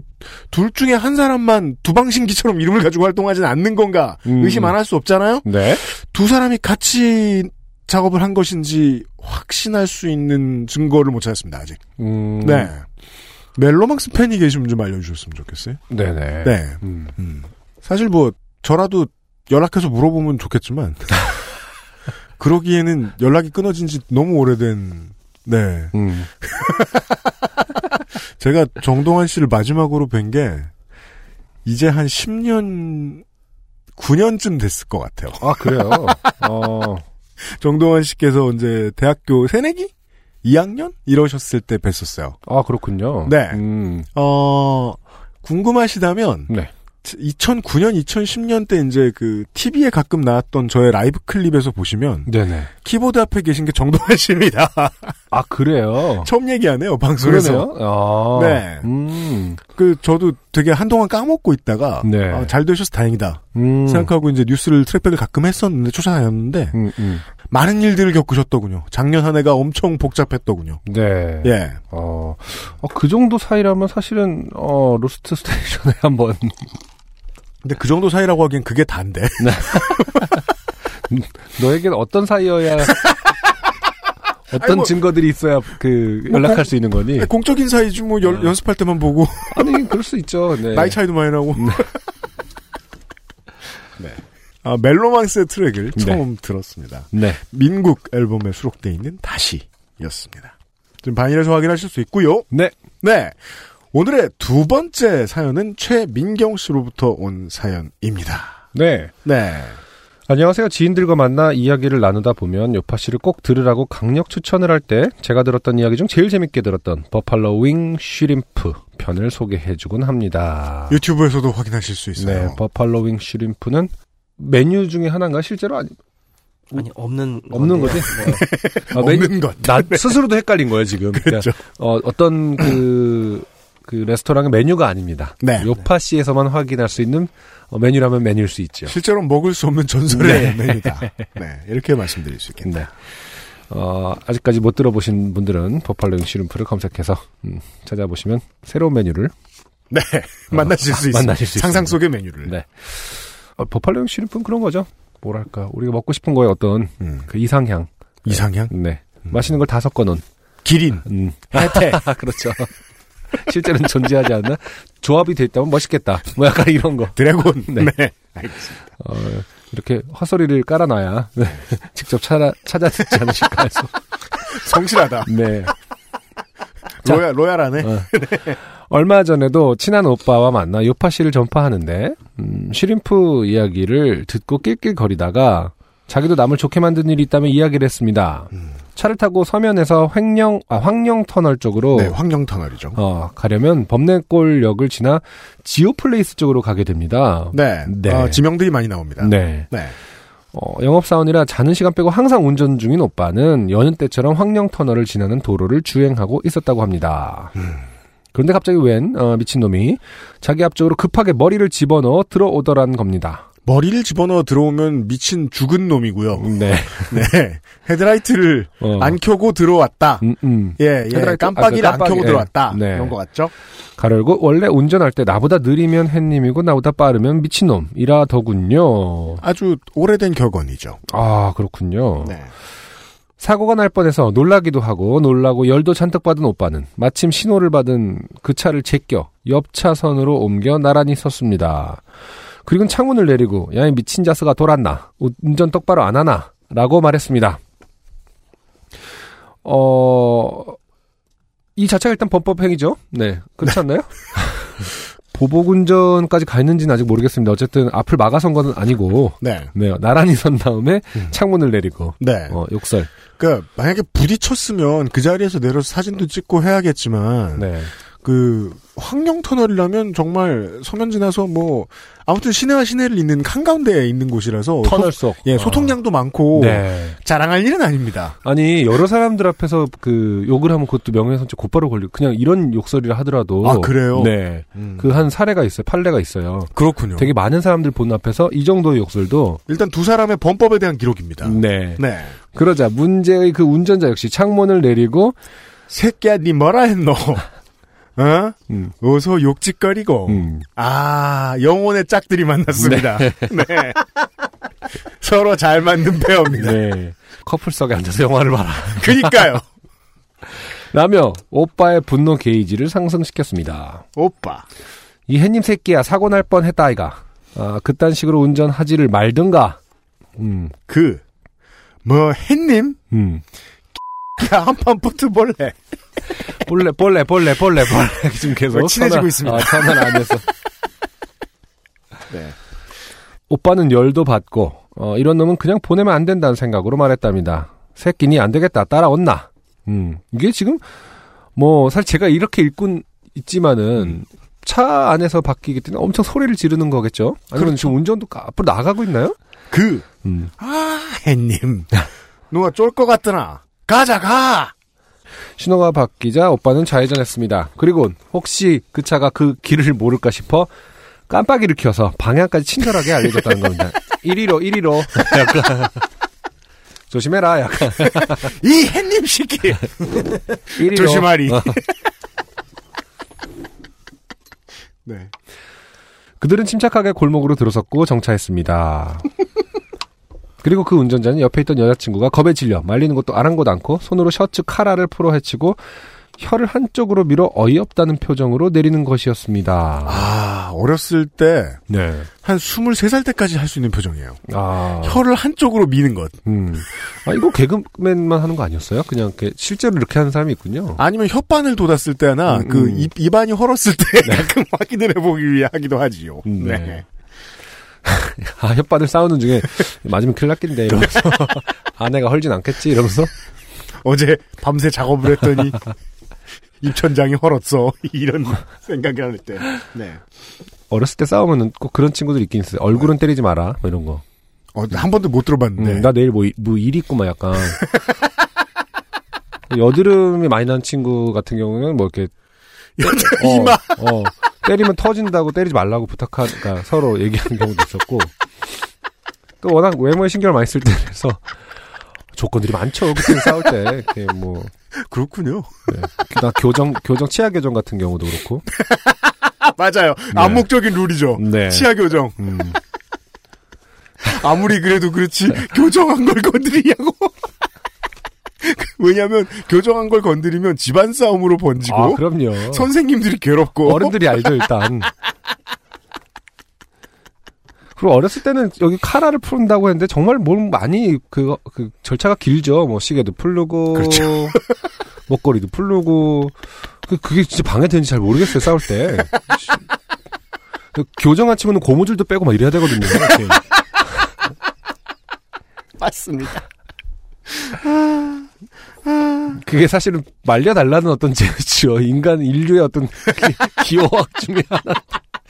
둘 중에 한 사람만 두방신기처럼 이름을 가지고 활동하진 않는 건가 음. 의심 안 할 수 없잖아요. 네. 두 사람이 같이 작업을 한 것인지 확신할 수 있는 증거를 못 찾았습니다 아직. 음, 네. 멜로망스 팬이 계시면 좀 알려주셨으면 좋겠어요. 네네. 네. 음, 음. 사실 뭐 저라도 연락해서 물어보면 좋겠지만 그러기에는 연락이 끊어진 지 너무 오래된 네 음, 제가 정동환 씨를 마지막으로 뵌 게 이제 한 10년 9년쯤 됐을 것 같아요. 아, 그래요? 어, 정동환 씨께서 이제 대학교 새내기 2학년 이러셨을 때 뵀었어요. 아, 그렇군요. 네. 음, 어 궁금하시다면 네. 2009년 2010년 때 이제 그 TV에 가끔 나왔던 저의 라이브 클립에서 보시면 네네. 키보드 앞에 계신 게 정동환 씨입니다. 아, 그래요? 처음 얘기하네요 방송에서. 아, 네. 음, 그 저도 되게 한동안 까먹고 있다가 네. 아, 잘 되셔서 다행이다 음, 생각하고 이제 뉴스를 track back을 가끔 했었는데 쫓아다녔는데 음, 음. 많은 일들을 겪으셨더군요. 작년 한 해가 엄청 복잡했더군요. 네. 예. 어, 어, 그 정도 사이라면 사실은, 어, 로스트 스테이션에 한 번, 근데 그 정도 사이라고 하기엔 그게 단데. 너에겐 어떤 사이여야, 어떤 뭐- 증거들이 있어야 그, 연락할 수 있는 거니? 공적인 사이지 뭐 연, 어. 연습할 때만 보고 아니, 그럴 수 있죠. 네. 나이 차이도 많이 나고. 아, 멜로망스의 트랙을 네. 처음 들었습니다. 네. 민국 앨범에 수록되어 있는 다시였습니다. 지금 바인에서 확인하실 수 있고요. 네. 네. 오늘의 두 번째 사연은 최민경 씨로부터 온 사연입니다. 네. 네. 안녕하세요. 지인들과 만나 이야기를 나누다 보면 요파 씨를 꼭 들으라고 강력 추천을 할 때 제가 들었던 이야기 중 제일 재밌게 들었던 buffalo wing shrimp 편을 소개해주곤 합니다. 유튜브에서도 확인하실 수 있어요. 네, buffalo wing shrimp는 메뉴 중에 하나인가 실제로 아니, 아니 없는 없는 건데요. 거지? 네. 아, 메뉴- 없는 것. 나 스스로도 헷갈린 거예요 지금. 그렇죠. 그러니까, 어, 어떤 그, 그 레스토랑의 메뉴가 아닙니다. 네. 요파 씨에서만 확인할 수 있는 어, 메뉴라면 메뉴일 수 있죠. 실제로 먹을 수 없는 전설의 네. 메뉴다. 네. 이렇게 말씀드릴 수 있겠네요. 네. 어, 아직까지 못 들어보신 분들은 버팔로 윙 슈림프를 검색해서 음, 찾아보시면 새로운 메뉴를 네. 만나실 수 아, 있습니다. 만나실 수 상상 있습니다. 속의 메뉴를. 네. 어, 버팔로 윙 슈림프는 그런 거죠. 뭐랄까 우리가 먹고 싶은 거에 어떤 음. 그 이상향. 이상향? 네. 맛있는 걸 다 섞어놓은. 기린. 음. 혜태. 그렇죠. 실제로는 존재하지 않나? 조합이 돼 있다면 멋있겠다. 뭐 약간 이런 거. dragon. 네. 네. 알겠습니다. 어, 이렇게 헛소리를 깔아놔야 네. 직접 찾아, 찾아 듣지 않으실까 해서. 성실하다. 네. 자. loyal, loyal하네. 어. 얼마 전에도 친한 오빠와 만나 요파 씨를 전파하는데 음, shrimp 이야기를 듣고 낄낄거리다가 자기도 남을 좋게 만든 일이 있다면 이야기를 했습니다. 차를 타고 서면에서 횡령 아 황령 터널 쪽으로 네, 황령 터널이죠. 어, 가려면 범내골역을 지나 지오플레이스 쪽으로 가게 됩니다. 네. 네. 어, 지명들이 많이 나옵니다. 네. 네. 어, 영업사원이라 자는 시간 빼고 항상 운전 중인 오빠는 여느 때처럼 황령 터널을 지나는 도로를 주행하고 있었다고 합니다. 그런데 갑자기 웬 어, 미친놈이 자기 앞쪽으로 급하게 머리를 집어넣어 들어오더란 겁니다. 머리를 집어넣어 들어오면 미친 죽은 놈이고요. 네. 네. 헤드라이트를 어. 안 켜고 들어왔다. 음, 음. 예, 예. 헤드라이트, 깜빡이를 아, 그 안 켜고 깜빡이, 들어왔다. 예. 네. 이런 것 같죠? 가열고 원래 운전할 때 나보다 느리면 햇님이고 나보다 빠르면 미친놈이라더군요. 아주 오래된 격언이죠. 아 그렇군요. 네. 사고가 날 뻔해서 놀라기도 하고 놀라고 열도 잔뜩 받은 오빠는 마침 신호를 받은 그 차를 제껴 옆 차선으로 옮겨 나란히 섰습니다. 그리고 창문을 내리고 야이 미친 자스가 돌았나 운전 똑바로 안 하나 라고 말했습니다. 어... 이 자체가 일단 범법 행위죠. 네. 그렇지 않나요? 보복운전까지 가 있는지는 아직 모르겠습니다. 어쨌든 앞을 막아선 건 아니고 네. 네, 나란히 선 다음에 창문을 내리고 네. 어, 욕설. 그러니까 만약에 부딪혔으면 그 자리에서 내려서 사진도 찍고 해야겠지만 네. 그 황령 터널이라면 정말 서면 지나서 뭐 아무튼 시내와 시내를 잇는 한가운데에 있는 곳이라서 터널 소, 속. 예, 소통량도 많고 네. 자랑할 일은 아닙니다. 아니 여러 사람들 앞에서 그 욕을 하면 그것도 명예훼손죄 곧바로 걸리고 그냥 이런 욕설이라 하더라도 아, 그래요? 네. 음. 그한 사례가 있어요. 판례가 있어요. 그렇군요. 되게 많은 사람들 본 앞에서 이 정도의 욕설도 일단 두 사람의 범법에 대한 기록입니다. 네. 네. 그러자 문제의 그 운전자 역시 창문을 내리고 새끼야 니 뭐라 했노? 어? 음, 어서 욕짓거리고 음. 아 영혼의 짝들이 만났습니다. 네. 서로 잘 만든 페어입니다. 네. 커플석에 앉아서 영화를 봐라. 그니까요. 라며 오빠의 분노 게이지를 상승시켰습니다. 오빠. 이 햇님 새끼야 사고 날 뻔했다 아이가. 아 그딴 식으로 운전하지를 말든가. 음, 그, 뭐, 햇님? 음. 야, 한판 붙어볼래. 볼래 볼래 볼래 볼래 볼래 지금 계속 어, 친해지고 있습니다. 아, 터널 안에서. 네. 오빠는 열도 받고 어, 이런 놈은 그냥 보내면 안 된다는 생각으로 말했답니다. 새끼니 안 되겠다 따라온나. 음 이게 지금 뭐 사실 제가 이렇게 읽곤 있지만은 차 안에서 바뀌기 때문에 엄청 소리를 지르는 거겠죠. 아니면 그렇죠. 지금 운전도 가- 앞으로 나가고 있나요? 그, 음. 아, 햇님. 누가 쫄 것 같더나. 가자, 가! 신호가 바뀌자 오빠는 좌회전했습니다. 그리고 혹시 그 차가 그 길을 모를까 싶어 깜빡이를 켜서 방향까지 친절하게 알려줬다는 겁니다. 1위로 1위로 약간 조심해라 약간 이 햇님! 1위로 조심하리. 어. 네. 그들은 침착하게 골목으로 들어섰고 정차했습니다. 그리고 그 운전자는 옆에 있던 여자친구가 겁에 질려 말리는 것도 아랑곳 않고 손으로 셔츠 카라를 풀어 헤치고 혀를 한쪽으로 밀어 어이없다는 표정으로 내리는 것이었습니다. 아, 어렸을 때, 네. 한 23살 때까지 할 수 있는 표정이에요. 아. 혀를 한쪽으로 미는 것. 음. 아, 이거 개그맨만 하는 거 아니었어요? 그냥 이렇게 실제로 이렇게 하는 사람이 있군요. 아니면 혓바늘 돋았을 때나, 음, 그, 음. 입, 입안이 헐었을 때 가끔 확인을 해보기 위해 하기도 하지요. 음, 네. 네. 아, 혓바늘 싸우는 중에 맞으면 큰일 났겠는데 이러면서 아내가 헐진 않겠지 이러면서 어제 밤새 작업을 했더니, 입천장이 헐었어. 이런 생각이 할 때. 네. 어렸을 때 싸우면은 꼭 그런 친구들 있긴 있어요. 얼굴은 때리지 마라 뭐 이런 거. 어, 한 번도 못 들어봤는데. 음, 나 내일 뭐, 이- 뭐 일이 있고 막 약간 여드름이 많이 난 친구 같은 경우는 뭐 이렇게 어, 이마. 어, 때리면 터진다고 때리지 말라고 부탁하니까 서로 얘기하는 경우도 있었고 또 워낙 외모에 신경을 많이 쓸 때라서 조건들이 많죠 그때 싸울 때 이렇게 뭐 그렇군요. 네. 나 교정 교정 치아 교정 같은 경우도 그렇고 아, 맞아요. 암묵적인 룰이죠. 네. 치아 교정. 음, 아무리 그래도 그렇지 교정한 걸 건드리냐고. 왜냐하면 교정한 걸 건드리면 집안 싸움으로 번지고 아 그럼요 선생님들이 괴롭고 어른들이 알죠 일단. 그리고 어렸을 때는 여기 카라를 푸른다고 했는데 정말 뭘 많이 그, 그 절차가 길죠. 뭐 시계도 풀르고 그렇죠. 목걸이도 풀르고 그 그게 진짜 방해되는지 잘 모르겠어요 싸울 때. 그 교정한 친구는 고무줄도 빼고 막 이래야 되거든요. 맞습니다. 그게 사실은 말려달라는 어떤 제스처, 인간 인류의 어떤 기- 기호학 중에 하나.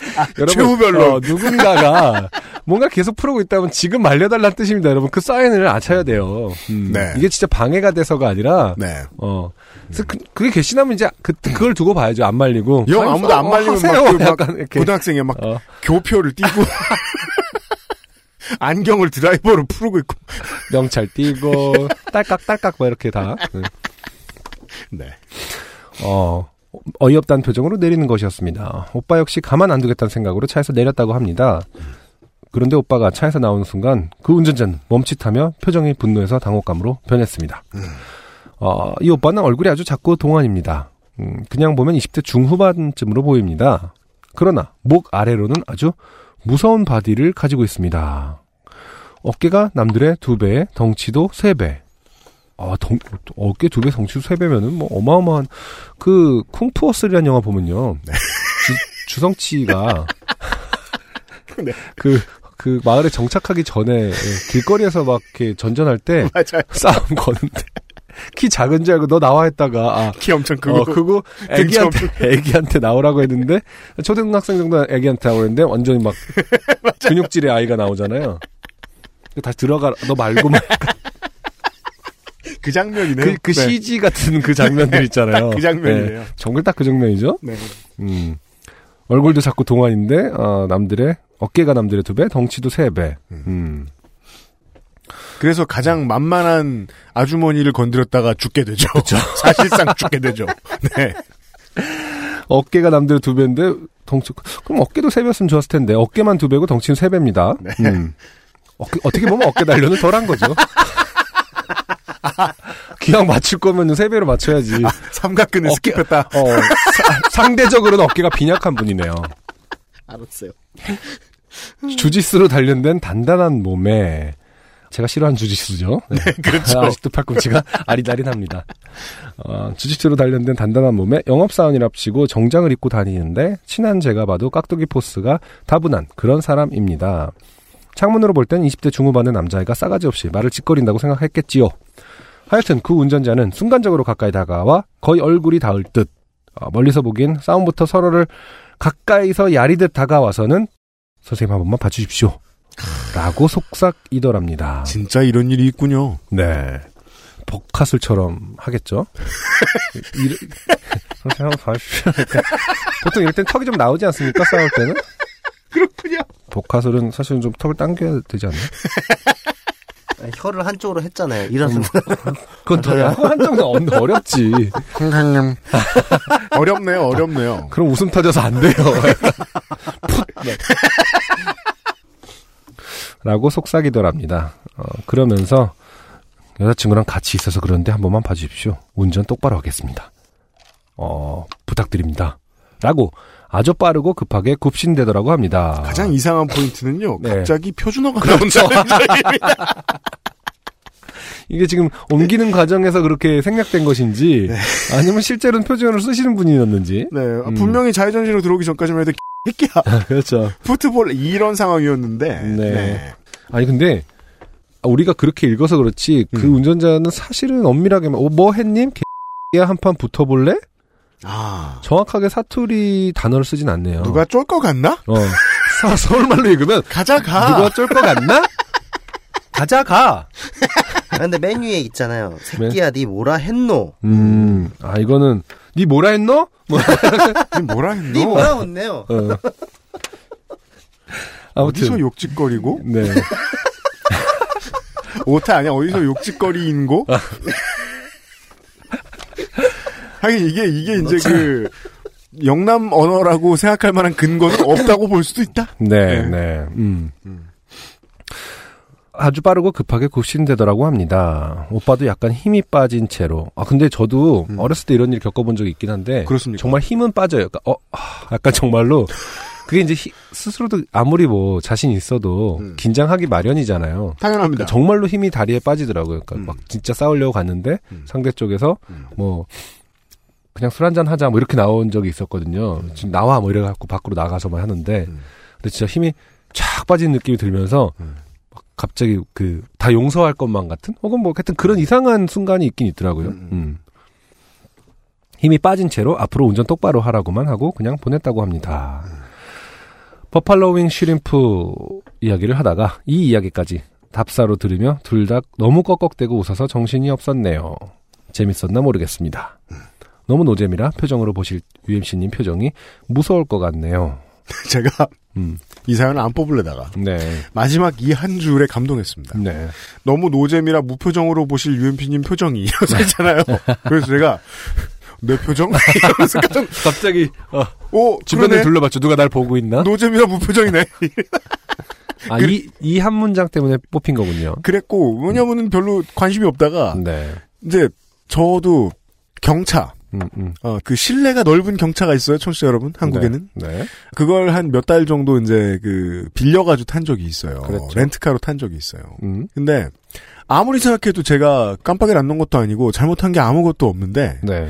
최후별로. 어, 누군가가 뭔가 계속 풀고 있다면 지금 말려달라는 뜻입니다, 여러분. 그 사인을 아셔야 돼요. 음, 네. 이게 진짜 방해가 돼서가 아니라, 네. 어. 그래서 그, 그게 개신하면 이제 그, 그걸 두고 봐야죠. 안 말리고. 영 아무도 안 어, 말리면 하세요. 막, 그 막. 고등학생이 막 어. 교표를 띄고 안경을 드라이버로 풀고 있고. 명찰 띄고, 딸깍딸깍 막 이렇게 다. 네. 네. 어, 어이없다는 표정으로 내리는 것이었습니다. 오빠 역시 가만 안 두겠다는 생각으로 차에서 내렸다고 합니다. 그런데 오빠가 차에서 나오는 순간 그 운전자는 멈칫하며 표정이 분노해서 당혹감으로 변했습니다. 어, 이 오빠는 얼굴이 아주 작고 동안입니다. 음, 그냥 보면 20대 중후반쯤으로 보입니다. 그러나 목 아래로는 아주 무서운 바디를 가지고 있습니다. 어깨가 남들의 두 배, 덩치도 세 배. 아, 덩, 어깨 두 배, 덩치도 세 배면은 뭐 어마어마한 그 쿵푸허슬이라는 영화 보면요. 주성치가 네. 그, 그 마을에 정착하기 전에 예, 길거리에서 막 이렇게 전전할 때. 싸움 거는데 키 작은 줄 알고 너 나와 했다가 아 키 엄청 크고. 어, 그거 애기한테 애기한테 나오라고 했는데 초등학생 정도 애기한테 나오고 했는데 완전히 막 근육질의 아이가 나오잖아요. 다시 들어가 너 말고 말 그 장면이네요. 그, 그 네. CG 같은 그 장면들 있잖아요. 그 장면이네요. 네, 정말 딱그 장면이죠. 네. 음. 얼굴도 자꾸 동안인데 어, 남들의 어깨가 남들의 두 배, 덩치도 세 배. 음. 그래서 가장 만만한 아주머니를 건드렸다가 죽게 되죠. 사실상 죽게 되죠. 네. 어깨가 남들의 두 배인데 덩치 그럼 어깨도 세 배였으면 좋았을 텐데 어깨만 두 배고 덩치는 세 배입니다. 네. 음. 어깨, 어떻게 보면 어깨 단련은 덜한 거죠. 기왕 맞출 거면 세 배로 맞춰야지. 삼각근을 어깨- 스킵했다. 어, 사- 상대적으로는 어깨가 빈약한 분이네요. 알았어요. 주짓수로 단련된 단단한 몸에 제가 싫어하는 주짓수죠. 네, 그렇죠. 아직도 팔꿈치가 아리다리합니다. 어, 주짓수로 단련된 단단한 몸에 영업사원이랍시고 정장을 입고 다니는데 친한 제가 봐도 깍두기 포스가 다분한 그런 사람입니다. 창문으로 볼 땐 20대 중후반의 남자애가 싸가지 없이 말을 짓거린다고 생각했겠지요. 하여튼 그 운전자는 순간적으로 가까이 다가와 거의 얼굴이 닿을 듯 어, 멀리서 보기엔 싸움부터 서로를 가까이서 야리듯 다가와서는 선생님 한 번만 봐주십시오. 라고 속삭이더랍니다. 진짜 이런 일이 있군요. 네. 복화술처럼 하겠죠? 선생님 한번 봐주십시오. 보통 이럴 땐 턱이 좀 나오지 않습니까? 싸울 때는? 그렇군요. 복화술은 사실은 좀 턱을 당겨야 되지 않나요? 혀를 한쪽으로 했잖아요. 이런 순간. 그건 더 한정은 어렵지. 선생님. 어렵네요, 어렵네요. 그럼 웃음 터져서 안 돼요. 풋! 네. 라고 속삭이더랍니다. 어, 그러면서 여자친구랑 같이 있어서 그런데 한 번만 봐주십시오. 운전 똑바로 하겠습니다. 어, 부탁드립니다. 라고 아주 빠르고 급하게 굽신되더라고 합니다. 가장 이상한 포인트는요. 네. 갑자기 표준어가 그렇죠. 나온다는 이게 지금 옮기는 과정에서 그렇게 생략된 것인지 아니면 실제로는 표준어를 쓰시는 분이었는지. 네, 음. 분명히 자유전신으로 들어오기 전까지만 해도 새끼야 그렇죠. 푸트볼 이런 상황이었는데 네. 아니 근데 우리가 그렇게 읽어서 그렇지 그 음. 운전자는 사실은 엄밀하게 말- 어, 뭐 했님? 개야 한 판 붙어볼래? 아 정확하게 사투리 단어를 쓰진 않네요. 누가 쫄 것 같나? 어. 서, 서울말로 읽으면 가자 가. 누가 쫄 것 같나? 가자 가. 아, 근데 맨 위에 있잖아요. 새끼야, 니 뭐라 했노? 음. 아 이거는 니 뭐라 했노? 뭐, 니 뭐라 했노? 니 뭐라 했네요. 어. 아무튼 어디서 욕짓거리고? 네. 오타 아니야? 어디서 욕짓거리인고? 하긴 이게 이게 이제 그 영남 언어라고 생각할 만한 근거는 없다고 볼 수도 있다. 네, 네. 네. 음. 아주 빠르고 급하게 굽신되더라고 합니다. 오빠도 약간 힘이 빠진 채로. 아, 근데 저도 음. 어렸을 때 이런 일 겪어본 적이 있긴 한데. 그렇습니까? 정말 힘은 빠져요. 약간, 어, 아, 약간 정말로. 그게 이제 히- 스스로도 아무리 뭐 자신 있어도 음. 긴장하기 마련이잖아요. 당연합니다. 정말로 힘이 다리에 빠지더라고요. 그러니까 음. 막 진짜 싸우려고 갔는데 음. 상대 쪽에서 음. 뭐 그냥 술 한잔 하자 뭐 이렇게 나온 적이 있었거든요. 음. 지금 나와 뭐 이래 갖고 밖으로 나가서만 하는데 음. 근데 진짜 힘이 쫙 빠지는 느낌이 들면서 음. 막 갑자기 그 다 용서할 것만 같은 혹은 뭐 하여튼 그런 이상한 순간이 있긴 있더라고요. 음. 음. 힘이 빠진 채로 앞으로 운전 똑바로 하라고만 하고 그냥 보냈다고 합니다. buffalo wing shrimp 이야기를 하다가 이 이야기까지 답사로 들으며 둘 다 너무 꺽꺽대고 웃어서 정신이 없었네요. 재밌었나 모르겠습니다. 너무 노잼이라 표정으로 보실 UMC님 표정이 무서울 것 같네요. 제가 음, 이 사연을 안 뽑으려다가 네, 마지막 이 한 줄에 감동했습니다. 네, 너무 노잼이라 무표정으로 보실 UMC님 표정이 이러서 있잖아요. 그래서 제가 내 표정? 이러면서 깜짝 갑자기 어, 오 주변을 그러네. 둘러봤죠. 누가 날 보고 있나? 노잼이라 무표정이네. 아, 이, 이 한 문장 때문에 뽑힌 거군요. 그랬고 왜냐면은 별로 관심이 없다가 네, 이제 저도 경차 음, 음. 어, 그 실내가 넓은 경차가 있어요, 청취자 여러분. 한국에는. 네, 그걸 한 몇 달 정도 이제 그 빌려가지고 탄 적이 있어요. 그랬죠. 렌트카로 탄 적이 있어요. 음, 근데 아무리 생각해도 제가 깜빡이를 안 놓은 것도 아니고 잘못한 게 아무것도 없는데 네,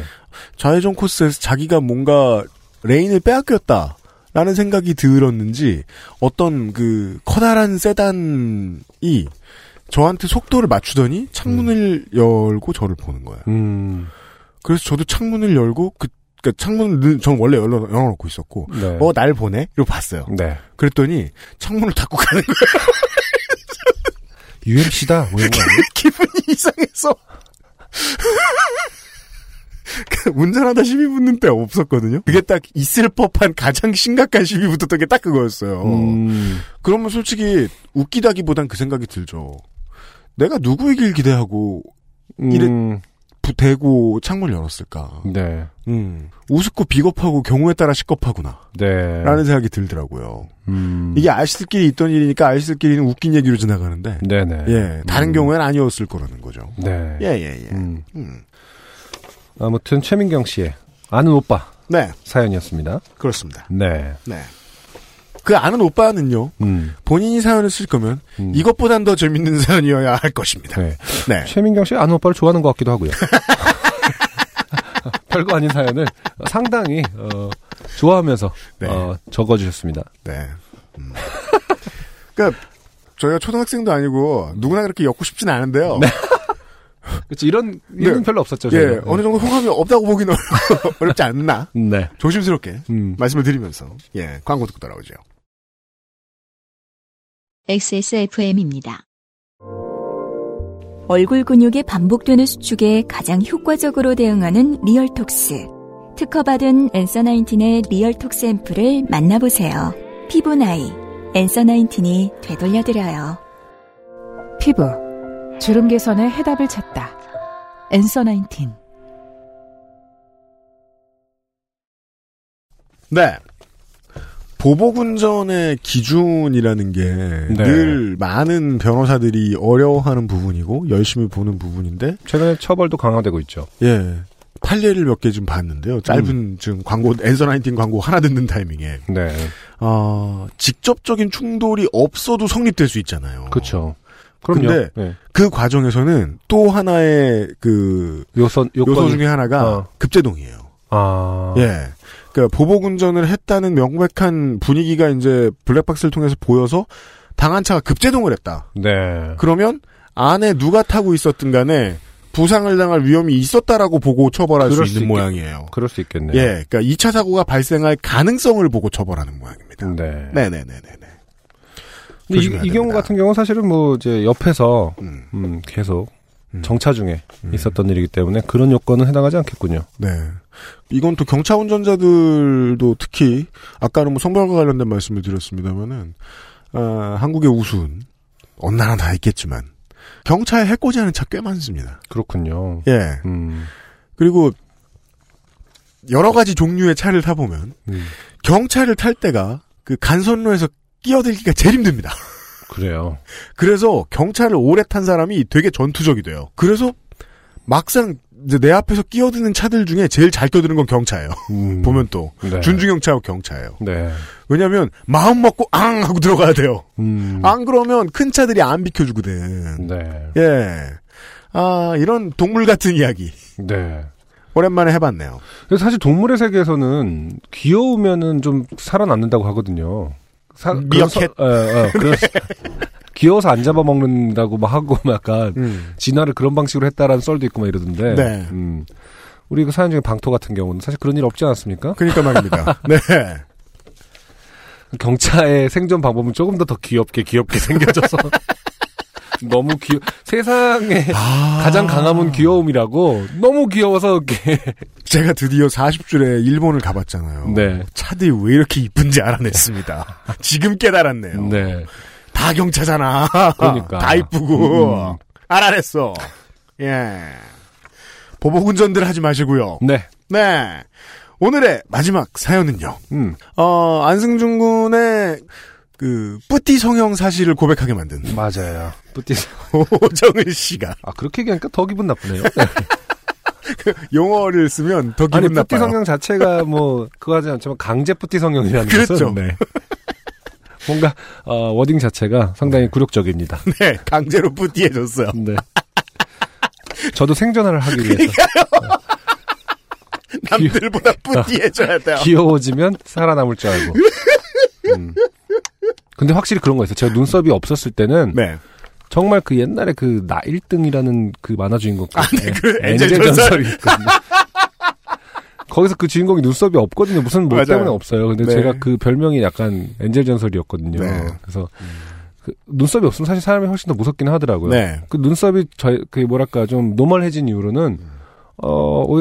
좌회전 코스에서 자기가 뭔가 레인을 빼앗겼다. 라는 생각이 들었는지 어떤 그 커다란 세단이 저한테 속도를 맞추더니 창문을 열고 저를 보는 거예요. 음, 그래서 저도 창문을 열고 그 그러니까 창문을 늘- 전 원래 열어 열어놓고 있었고 네, 어날 보네 이러고 봤어요. 네. 그랬더니 창문을 닫고 가는 거예요. UMC다 뭐 이런 거 아니에요? 기분이 이상해서. 그 운전하다 시비 붙는 때 없었거든요. 그게 딱 있을 법한 가장 심각한 시비 붙었던 게 딱 그거였어요. 음, 그러면 솔직히 웃기다기보단 그 생각이 들죠. 내가 누구이길 기대하고 이래- 음, 부- 대고 창문을 열었을까. 네, 음. 우습고 비겁하고 경우에 따라 시겁하구나. 네. 라는 생각이 들더라고요. 음, 이게 아시들끼리 있던 일이니까 아시들끼리는 웃긴 얘기로 지나가는데, 네네. 예, 다른 음, 경우에는 아니었을 거라는 거죠. 네. 예, 예, 예. 음, 음. 아무튼 최민경 씨의 아는 오빠 네, 사연이었습니다. 그렇습니다. 네. 네. 그 아는 오빠는요, 음, 본인이 사연을 쓸 거면, 음. 이것보단 더 재밌는 사연이어야 할 것입니다. 네. 네. 최민경 씨 아는 오빠를 좋아하는 것 같기도 하고요. 별거 아닌 사연을 상당히 어, 좋아하면서 네. 어, 적어주셨습니다. 네. 음. 그니까, 저희가 초등학생도 아니고, 누구나 그렇게 엮고 싶진 않은데요. 그렇죠. 이런 일은 네. 별로 없었죠. 예, 저희가. 어느 정도 호감이 없다고 보기는 어렵지 않나? 네. 조심스럽게 음. 말씀을 드리면서, 예, 광고 듣고 따라오죠. XSFM입니다. 얼굴 근육이 반복되는 수축에 가장 효과적으로 대응하는 리얼톡스. 특허받은 엔서 나인틴의 리얼톡스 앰플을 만나보세요. 피부 나이, 엔서 나인틴이 되돌려드려요. 피부, 주름 개선의 해답을 찾다. 엔서 나인틴. 네. 보복운전의 기준이라는 게 네. 늘 많은 변호사들이 어려워하는 부분이고 열심히 보는 부분인데 최근에 처벌도 강화되고 있죠. 예. 판례를 몇 개 좀 봤는데요. 짧은 지금 광고 엔서 나인틴 광고 하나 듣는 타이밍에 네. 어, 직접적인 충돌이 없어도 성립될 수 있잖아요. 그렇죠. 그럼요. 근데 네. 그 과정에서는 또 하나의 그 요소 요건 요소 중에 하나가 어. 급제동이에요. 아. 예. 그러니까 보복 운전을 했다는 명백한 분위기가 이제 블랙박스를 통해서 보여서 당한 차가 급제동을 했다. 네. 그러면 안에 누가 타고 있었든 간에 부상을 당할 위험이 있었다라고 보고 처벌할 수 있는 있겠- 모양이에요. 그럴 수 있겠네요. 예. 그러니까 2차 사고가 발생할 가능성을 보고 처벌하는 모양입니다. 네. 네 네 네네네. 근데 이, 조심해야 이 경우 됩니다. 같은 경우 사실은 뭐 이제 옆에서 음. 음, 계속 음. 정차 중에 있었던 일이기 때문에 그런 요건은 해당하지 않겠군요. 네. 이건 또 경차 운전자들도 특히 아까는 뭐 성별과 관련된 말씀을 드렸습니다만은 아, 한국의 우수은 어느 나라 다 있겠지만 경차에 해코지하는 차 꽤 많습니다. 그렇군요. 예. 음. 그리고 여러 가지 종류의 차를 타 보면 음. 경차를 탈 때가 그 간선로에서 끼어들기가 제일 힘듭니다. 그래요. 그래서 경차를 오래 탄 사람이 되게 전투적이 돼요. 그래서 막상 이제 내 앞에서 끼어드는 차들 중에 제일 잘 끼어드는 건 경차예요. 음. 보면 또 네. 준중경차하고 경차예요. 네. 왜냐하면 마음 먹고 앙 하고 들어가야 돼요. 음. 안 그러면 큰 차들이 안 비켜주거든. 네. 예. 아 이런 동물 같은 이야기 네. 오랜만에 해봤네요. 사실 동물의 세계에서는 귀여우면은 좀 살아남는다고 하거든요. 사, 미어캣? 예, 예, 그런 귀여워서 안 잡아먹는다고 막 하고 막 약간 음. 진화를 그런 방식으로 했다라는 썰도 있고 막 이러던데. 네. 음. 우리 그 사연 중에 방토 같은 경우는 사실 그런 일 없지 않았습니까? 그러니까 말입니다. 네. 경차의 생존 방법은 조금 더 더 귀엽게 귀엽게 생겨져서 너무 귀 세상에 아. 가장 강함은 귀여움이라고 너무 귀여워서 이렇게 제가 드디어 40줄에 일본을 가봤잖아요. 네. 차들이 왜 이렇게 이쁜지 알아냈습니다. 지금 깨달았네요. 네 다 경차잖아. 그러니까. 다 이쁘고. 음. 알아냈어. 예. 보복 운전들 하지 마시고요. 네. 네. 오늘의 마지막 사연은요. 음. 어, 안승준 군의 그 뿌띠 성형 사실을 고백하게 만든 맞아요. 뿌띠. 오정은 씨가 아 그렇게 얘기하니까 더 기분 나쁘네요. 용어를 쓰면 더 아니 기분 뿌띠 나빠요. 성형 자체가 뭐 그거 하지 않지만 강제 뿌띠 성형이라는 그렇죠. 것은 네. 뭔가 어, 워딩 자체가 상당히 굴욕적입니다. 네, 강제로 뿌띠해줬어요. 네. 저도 생존을 하기 위해서 남들보다 뿌띠해줘야 돼요. 귀여워지면 살아남을 줄 알고. 음. 근데 확실히 그런 거 있어요. 제가 눈썹이 없었을 때는 네. 정말 그 옛날에 그 나 1등이라는 그 만화 주인공 그그 엔젤 엔젤 전설. 전설이 있거든요. 거기서 그 주인공이 눈썹이 없거든요. 무슨 뭐 맞아요. 때문에 없어요. 근데 네. 제가 그 별명이 약간 엔젤 전설이었거든요. 네. 그래서 그 눈썹이 없으면 사실 사람이 훨씬 더 무섭긴 하더라고요. 네. 그 눈썹이 저, 그 뭐랄까 좀 노멀해진 이후로는 어,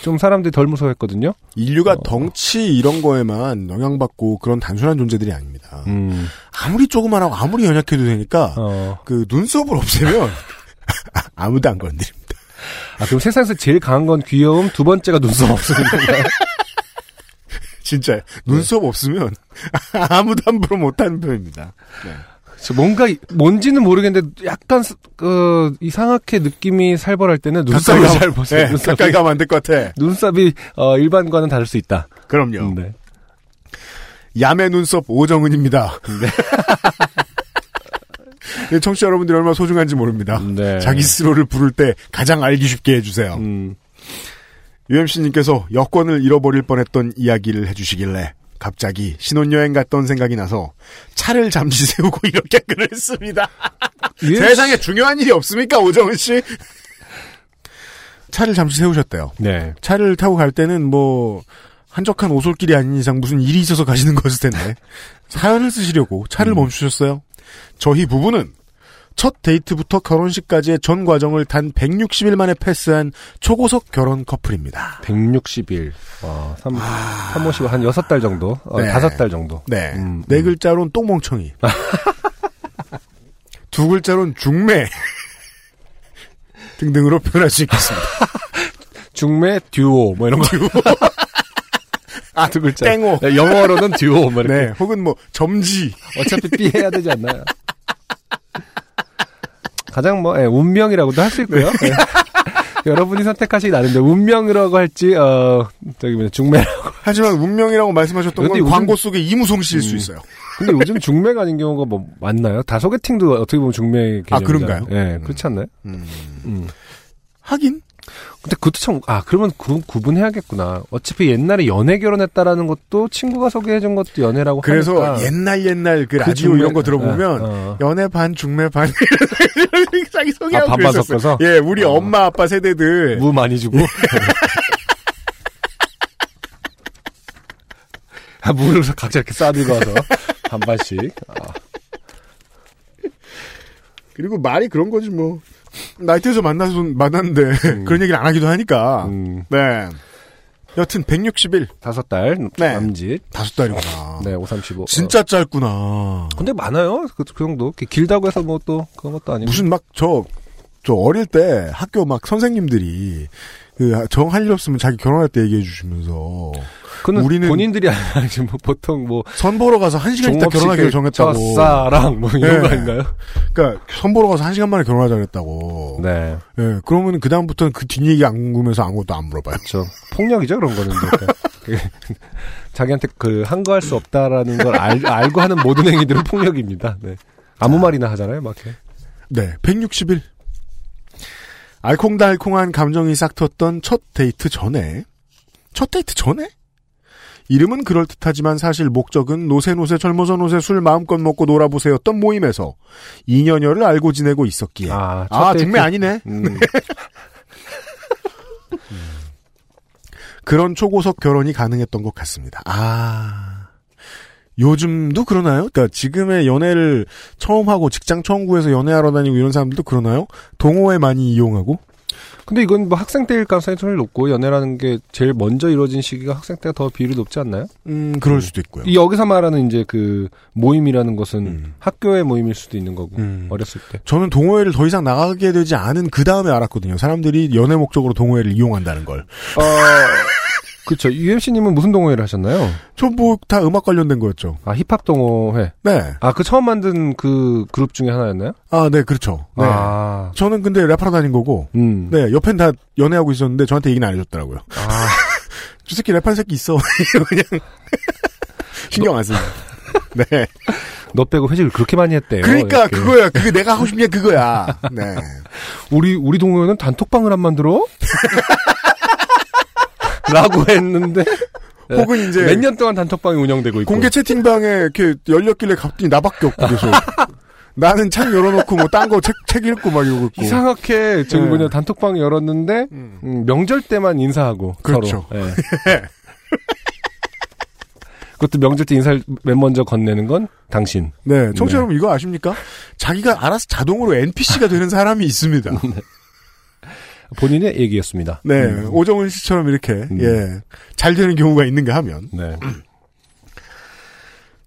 좀 사람들이 덜 무서워했거든요. 인류가 어. 덩치 이런 거에만 영향받고 그런 단순한 존재들이 아닙니다. 음. 아무리 조그만하고 아무리 연약해도 되니까 어. 그 눈썹을 없애면 아무도 안 건드립니다. 아, 그럼 세상에서 제일 강한 건 귀여움, 두 번째가 눈썹 없으면? 진짜 눈썹 없으면 아무도 함부로 못하는 편입니다. 저 뭔가 이- 뭔지는 모르겠는데 약간 스- 그 이상하게 느낌이 살벌할 때는 눈썹이 보세요. 네, 눈썹이, 가까이 가면 안 될 것 같아. 눈썹이 어, 일반과는 다를 수 있다. 그럼요. 네. 야매 눈썹 오정은입니다. 네, 청취자 여러분들이 얼마나 소중한지 모릅니다. 네. 자기 스스로를 부를 때 가장 알기 쉽게 해주세요. 음, UMC님께서 여권을 잃어버릴 뻔했던 이야기를 해주시길래 갑자기 신혼여행 갔던 생각이 나서 차를 잠시 세우고 이렇게 글을 씁니다. UMC 세상에 중요한 일이 없습니까, 오정은 씨? 차를 잠시 세우셨대요. 네. 차를 타고 갈 때는 뭐 한적한 오솔길이 아닌 이상 무슨 일이 있어서 가시는 것일 텐데 사연을 쓰시려고 차를 멈추셨어요. 저희 부부는 첫 데이트부터 결혼식까지의 전 과정을 단 160일 만에 패스한 초고속 결혼 커플입니다. 160일. 어, 3, 3, 50, 한 6달 정도? 어, 네. 5달 정도. 네. 음, 네 음. 글자로는 똥멍청이. 두 글자로는 중매. 등등으로 표현할 수 있겠습니다. 중매, 듀오, 뭐 이런 거. 아, 두 글자. 땡오. 네, 영어로는 듀오, 뭐 이렇게. 네. 혹은 뭐 점지. 어차피 삐 해야 되지 않나요? 가장 뭐, 예, 운명이라고도 할 수 있고요. 예. 여러분이 선택하시기 나름인데 운명이라고 할지 어 저기 뭐냐 중매라고. 하지만 운명이라고 말씀하셨던 건 요즘- 광고 속에 이무송 씨일 수 음. 있어요. 근데 요즘 중매가 아닌 경우가 뭐 많나요? 다 소개팅도 어떻게 보면 중매 개념이잖아요. 아, 그런가요? 예, 그렇지 않나요? 음. 음. 하긴 근데 그것도 참, 아, 그러면 구, 구분해야겠구나. 어차피 옛날에 연애 결혼했다라는 것도 친구가 소개해준 것도 연애라고 그래서 하니까. 옛날 옛날 그그 라디오 중매- 이런 거 들어보면 예, 어. 연애 반 중매 반 자기 소개하고 아, 반반. 섞어서? 예, 우리 어. 엄마 아빠 세대들 무 많이 주고. 아, 무를 각자 이렇게 싸들고 와서 반반씩. 아, 그리고 말이 그런 거지 뭐 나이트에서 만나서 만났는데 그런 얘기를 안 하기도 하니까 음, 네 여튼 160일 다섯 달 네. 남짓. 다섯 달이구나 네, 535. 진짜 짧구나 근데 많아요. 그, 그 정도. 길다고 해서 뭐 또 그런 것도 아니고. 무슨 막 저저 어릴 때 학교 막 선생님들이 그 정할 일 없으면 자기 결혼할 때 얘기해 주시면서 우리는- 본인들이 아니지 뭐 보통 뭐 선 보러 가서 한 시간 있다 결혼하기로 그 정했다고 첫사랑 뭐 이런 네. 거 아닌가요? 그러니까 선 보러 가서 한 시간 만에 결혼하자 그랬다고 네. 예, 그러면 그 다음부터는 그 뒷얘기 안 궁금해서 아무것도 안 물어봐요. 그렇죠. 폭력이죠 그런 거는. 이제. 그, 자기한테 그 한 거 할 수 없다라는 걸 알, 알고 하는 모든 행위들은 폭력입니다. 네. 아무 말이나 하잖아요, 막. 이렇게. 네, 160일. 알콩달콩한 감정이 싹 텄던 첫 데이트 전에, 첫 데이트 전에? 이름은 그럴듯하지만 사실 목적은 노세노세 젊어서 노세 술 마음껏 먹고 놀아보세였던 모임에서 2년여를 알고 지내고 있었기에. 아, 첫 아. 중매 아니네. 음, 그런 초고속 결혼이 가능했던 것 같습니다. 아. 요즘도 그러나요? 그러니까 지금의 연애를 처음 하고 직장 처음 구해서 연애하러 다니고 이런 사람들도 그러나요? 동호회 많이 이용하고? 근데 이건 뭐 학생 때일 가능성이 제일 높고 연애라는 게 제일 먼저 이루어진 시기가 학생 때가 더 비율이 높지 않나요? 음, 그럴 수도 있고요. 이 여기서 말하는 이제 그 모임이라는 것은 음. 학교의 모임일 수도 있는 거고 음. 어렸을 때. 저는 동호회를 더 이상 나가게 되지 않은 그 다음에 알았거든요. 사람들이 연애 목적으로 동호회를 이용한다는 걸. 어, 그렇죠. UMC님은 무슨 동호회를 하셨나요? 전뭐다 음악 관련된 거였죠. 아 힙합 동호회. 네. 아 그 처음 만든 그 그룹 중에 하나였나요? 아, 네, 그렇죠. 네. 아, 저는 근데 랩하러 다닌 거고, 음. 네, 옆엔 다 연애하고 있었는데 저한테 얘기는 안 해줬더라고요. 아, 저 새끼 랩한 새끼 있어. 그냥 신경 안 씁니다. 네. 너 빼고 회식을 그렇게 많이 했대요. 그러니까 이렇게. 그거야. 그게 내가 하고 게 그거야. 네. 우리 우리 동호회는 단톡방을 안 만들어? 라고 했는데 혹은 이제 몇 년 동안 단톡방이 운영되고 있고 공개 채팅방에 이렇게 열렸길래 갑자기 나밖에 없고 계속. 나는 창 열어놓고 뭐 딴 거 책 책 읽고 막 이러고 있고. 이상하게 저기 네. 뭐냐 단톡방 열었는데 음. 음, 명절 때만 인사하고 그렇죠. 서로. 예. 그것도 명절 때 인사를 맨 먼저 건네는 건 당신. 네, 청취자 여러분 이거 아십니까? 자기가 알아서 자동으로 NPC가 되는 사람이 있습니다. 본인의 얘기였습니다. 네, 음. 오정은 씨처럼 이렇게 음. 예, 잘 되는 경우가 있는가 하면 네.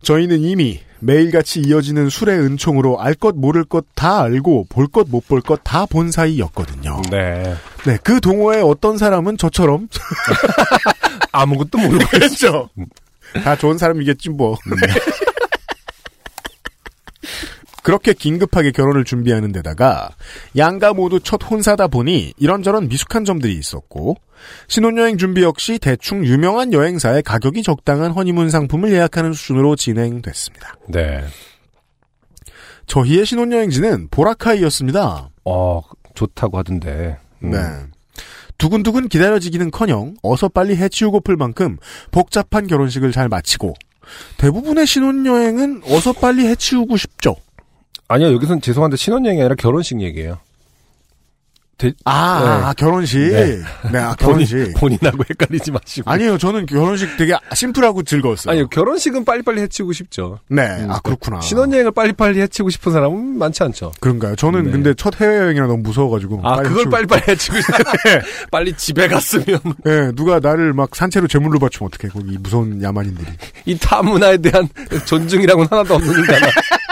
저희는 이미 매일같이 이어지는 술의 은총으로 알 것 모를 것 다 알고 볼 것 못 볼 것 다 본 사이였거든요. 네. 네, 그 동호회 어떤 사람은 저처럼 아무것도 모르고 그렇죠. 다 좋은 사람이겠지 뭐. 그렇게 긴급하게 결혼을 준비하는 데다가 양가 모두 첫 혼사다 보니 이런저런 미숙한 점들이 있었고 신혼여행 준비 역시 대충 유명한 여행사의 가격이 적당한 허니문 상품을 예약하는 수준으로 진행됐습니다. 네. 저희의 신혼여행지는 보라카이였습니다. 어 좋다고 하던데. 음. 네. 두근두근 기다려지기는커녕 어서 빨리 해치우고플 만큼 복잡한 결혼식을 잘 마치고 대부분의 신혼여행은 어서 빨리 해치우고 싶죠. 아니요 여기선 죄송한데 신혼여행이 아니라 결혼식 얘기예요. 대- 아, 네. 아, 결혼식. 네. 네, 아, 결혼식. 본인, 본인하고 헷갈리지 마시고. 아니에요, 저는 결혼식 되게 심플하고 즐거웠어요. 아니요 결혼식은 빨리빨리 해치우고 싶죠. 네, 음, 아, 그렇구나. 신혼여행을 빨리빨리 해치고 싶은 사람은 많지 않죠. 그런가요? 저는 네. 근데 첫 해외여행이라 너무 무서워가지고. 아, 빨리 그걸 빨리빨리 해치고 싶어. 빨리 집에 갔으면. 네, 누가 나를 막 산채로 제물로 바치면 어떡해, 거기 무서운 야만인들이. 이 타문화에 대한 존중이라고는 하나도 없는 인간아.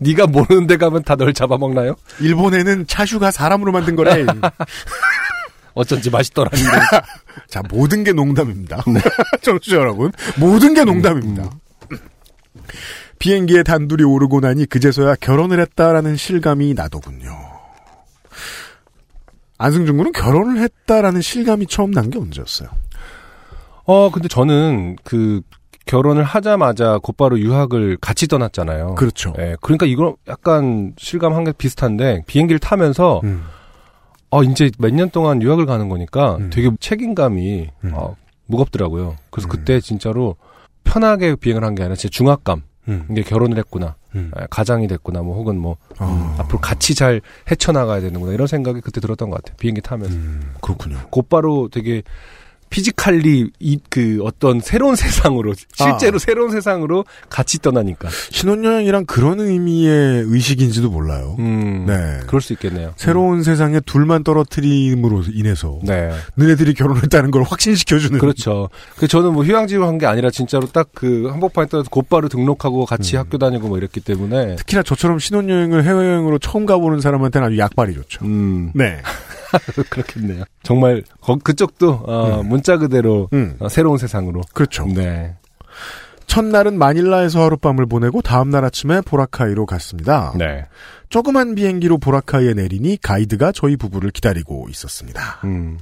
네가 모르는 데 가면 다 널 잡아먹나요? 일본에는 차슈가 사람으로 만든 거래. 어쩐지 맛있더라는데. 자, 모든 게 농담입니다. 네. 청취자 여러분. 모든 게 농담입니다. 음. 비행기에 단둘이 오르고 나니 그제서야 결혼을 했다라는 실감이 나더군요. 안승준 군은 결혼을 했다라는 실감이 처음 난 게 언제였어요? 어, 근데 저는 그 결혼을 하자마자 곧바로 유학을 같이 떠났잖아요. 그렇죠. 예, 그러니까 이거 약간 실감한 게 비슷한데 비행기를 타면서 음. 어 이제 몇 년 동안 유학을 가는 거니까 음. 되게 책임감이 음. 어, 무겁더라고요. 그래서 음. 그때 진짜로 편하게 비행을 한 게 아니라 제 중압감. 음. 이게 결혼을 했구나. 음. 예, 가장이 됐구나. 뭐 혹은 뭐 아. 앞으로 같이 잘 헤쳐나가야 되는구나. 이런 생각이 그때 들었던 것 같아요. 비행기 타면서. 음, 그렇군요. 곧바로 되게 physically 이 그 어떤 새로운 세상으로 실제로 새로운 세상으로 같이 떠나니까. 신혼여행이란 그런 의미의 의식인지도 몰라요. 음. 네. 그럴 수 있겠네요. 새로운 세상에 둘만 떨어뜨림으로 인해서 네. 너네들이 결혼했다는 걸 확신시켜주는 그렇죠. 그 저는 뭐 휴양지로 한 게 아니라 진짜로 딱 그 한복판에 떠서 곧바로 등록하고 같이 음. 학교 다니고 뭐 이랬기 때문에. 특히나 저처럼 신혼여행을 해외여행으로 처음 가보는 사람한테는 아주 약발이 좋죠. 음. 네. 그렇겠네요. 정말 거- 그쪽도 어, 음. 문자 그대로 음. 어, 새로운 세상으로. 그렇죠. 네. 첫날은 마닐라에서 하룻밤을 보내고 다음날 아침에 보라카이로 갔습니다. 네. 조그만 비행기로 보라카이에 내리니 가이드가 저희 부부를 기다리고 있었습니다. 음.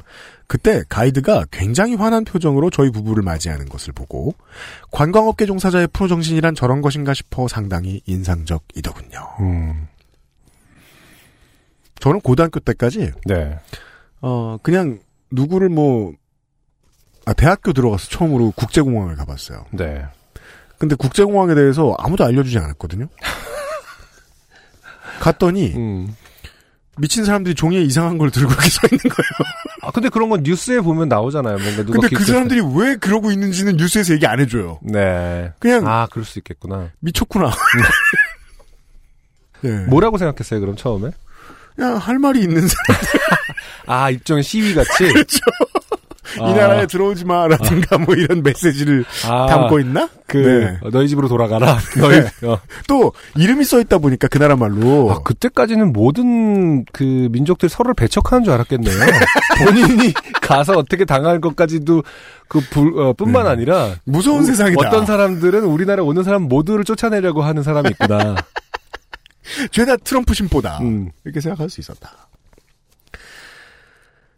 그때 가이드가 굉장히 화난 표정으로 저희 부부를 맞이하는 것을 보고 관광업계 종사자의 프로 정신이란 저런 것인가 싶어 상당히 인상적이더군요. 음. 저는 고등학교 때까지 네. 어 그냥 누구를 뭐 아, 대학교 들어가서 처음으로 국제공항을 가봤어요. 네. 근데 국제공항에 대해서 아무도 알려주지 않았거든요. 갔더니 음. 미친 사람들이 종이에 이상한 걸 들고 이렇게 서 있는 거예요. 아 근데 그런 건 뉴스에 보면 나오잖아요. 뭔가 누가 근데 그 사람들이 왜 그러고 있는지는 뉴스에서 얘기 안 해줘요. 때. 네. 그냥 아 그럴 수 있겠구나. 미쳤구나. 예. 뭐라고 생각했어요 그럼 처음에? 그냥 할 말이 있는 사람. 아 일종의 시위 같이. 그렇죠. 아. 이 나라에 들어오지 마라든가 뭐 이런 메시지를 아, 담고 있나? 그 네. 어, 너희 집으로 돌아가라. 너희. 어. 또 이름이 써 있다 보니까 그 나라 말로 아 그때까지는 모든 그 민족들이 서로를 배척하는 줄 알았겠네요. 본인이 가서 어떻게 당할 것까지도 그 불, 어, 뿐만 네. 아니라 무서운 우- 세상이다. 어떤 사람들은 우리나라에 오는 사람 모두를 쫓아내려고 하는 사람이 있구나. 죄다 트럼프 심보다 음. 이렇게 생각할 수 있었다.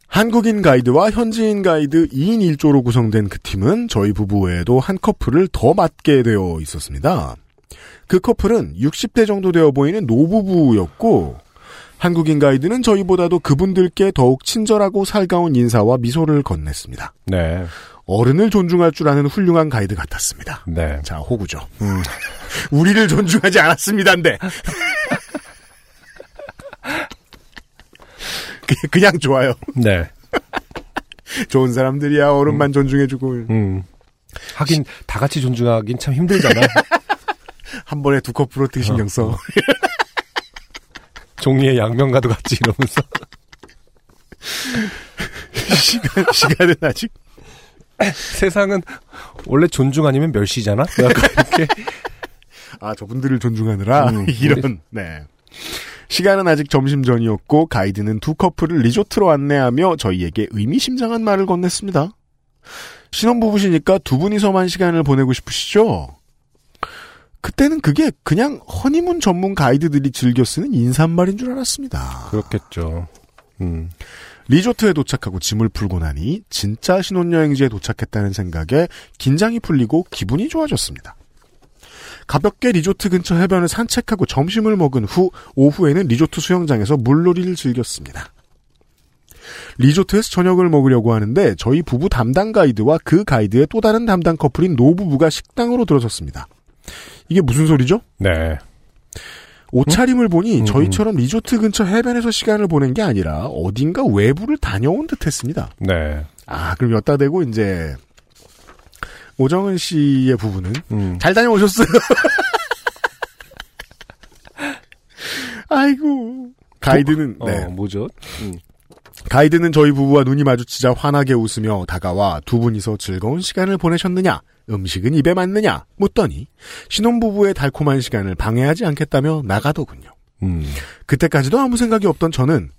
한국인 가이드와 현지인 가이드 2인 1조로 구성된 그 팀은 저희 부부 외에도 한 커플을 더 맡게 되어 있었습니다. 그 커플은 60대 정도 되어 보이는 노부부였고 한국인 가이드는 저희보다도 그분들께 더욱 친절하고 살가운 인사와 미소를 건넸습니다. 네. 어른을 존중할 줄 아는 훌륭한 가이드 같았습니다. 네. 자, 호구죠. 음. 우리를 존중하지 않았습니다인데. 그- 그냥 좋아요. 네. 좋은 사람들이야 어른만 존중해주고 음. 하긴 다 같이 존중하긴 참 힘들잖아. 한 번에 두 커플 어떻게 신경 써. 어, 어. 종이에 양면가도 같이 이러면서. 시간 시간은 아직 세상은 원래 존중 아니면 멸시잖아. 약간 이렇게. 아 저분들을 존중하느라 음, 이런 네. 시간은 아직 점심 전이었고 가이드는 두 커플을 리조트로 안내하며 저희에게 의미심장한 말을 건넸습니다. 신혼부부시니까 두 분이서만 시간을 보내고 싶으시죠? 그때는 그게 그냥 허니문 전문 가이드들이 즐겨 쓰는 인사말인 줄 알았습니다. 그렇겠죠. 음. 리조트에 도착하고 짐을 풀고 나니 진짜 신혼여행지에 도착했다는 생각에 긴장이 풀리고 기분이 좋아졌습니다. 가볍게 리조트 근처 해변을 산책하고 점심을 먹은 후 오후에는 리조트 수영장에서 물놀이를 즐겼습니다. 리조트에서 저녁을 먹으려고 하는데 저희 부부 담당 가이드와 그 가이드의 또 다른 담당 커플인 노부부가 식당으로 들어섰습니다. 이게 무슨 소리죠? 네. 옷차림을 보니 음, 저희처럼 리조트 근처 해변에서 시간을 보낸 게 아니라 어딘가 외부를 다녀온 듯 했습니다. 네. 아, 그럼 여따 대고 이제 오정은 씨의 부부는 음. 잘 다녀오셨어요. 아이고. 가이드는 어, 네. 뭐죠? 음. 가이드는 저희 부부와 눈이 마주치자 환하게 웃으며 다가와 두 분이서 즐거운 시간을 보내셨느냐, 음식은 입에 맞느냐 묻더니 신혼부부의 달콤한 시간을 방해하지 않겠다며 나가더군요. 음. 그때까지도 아무 생각이 없던 저는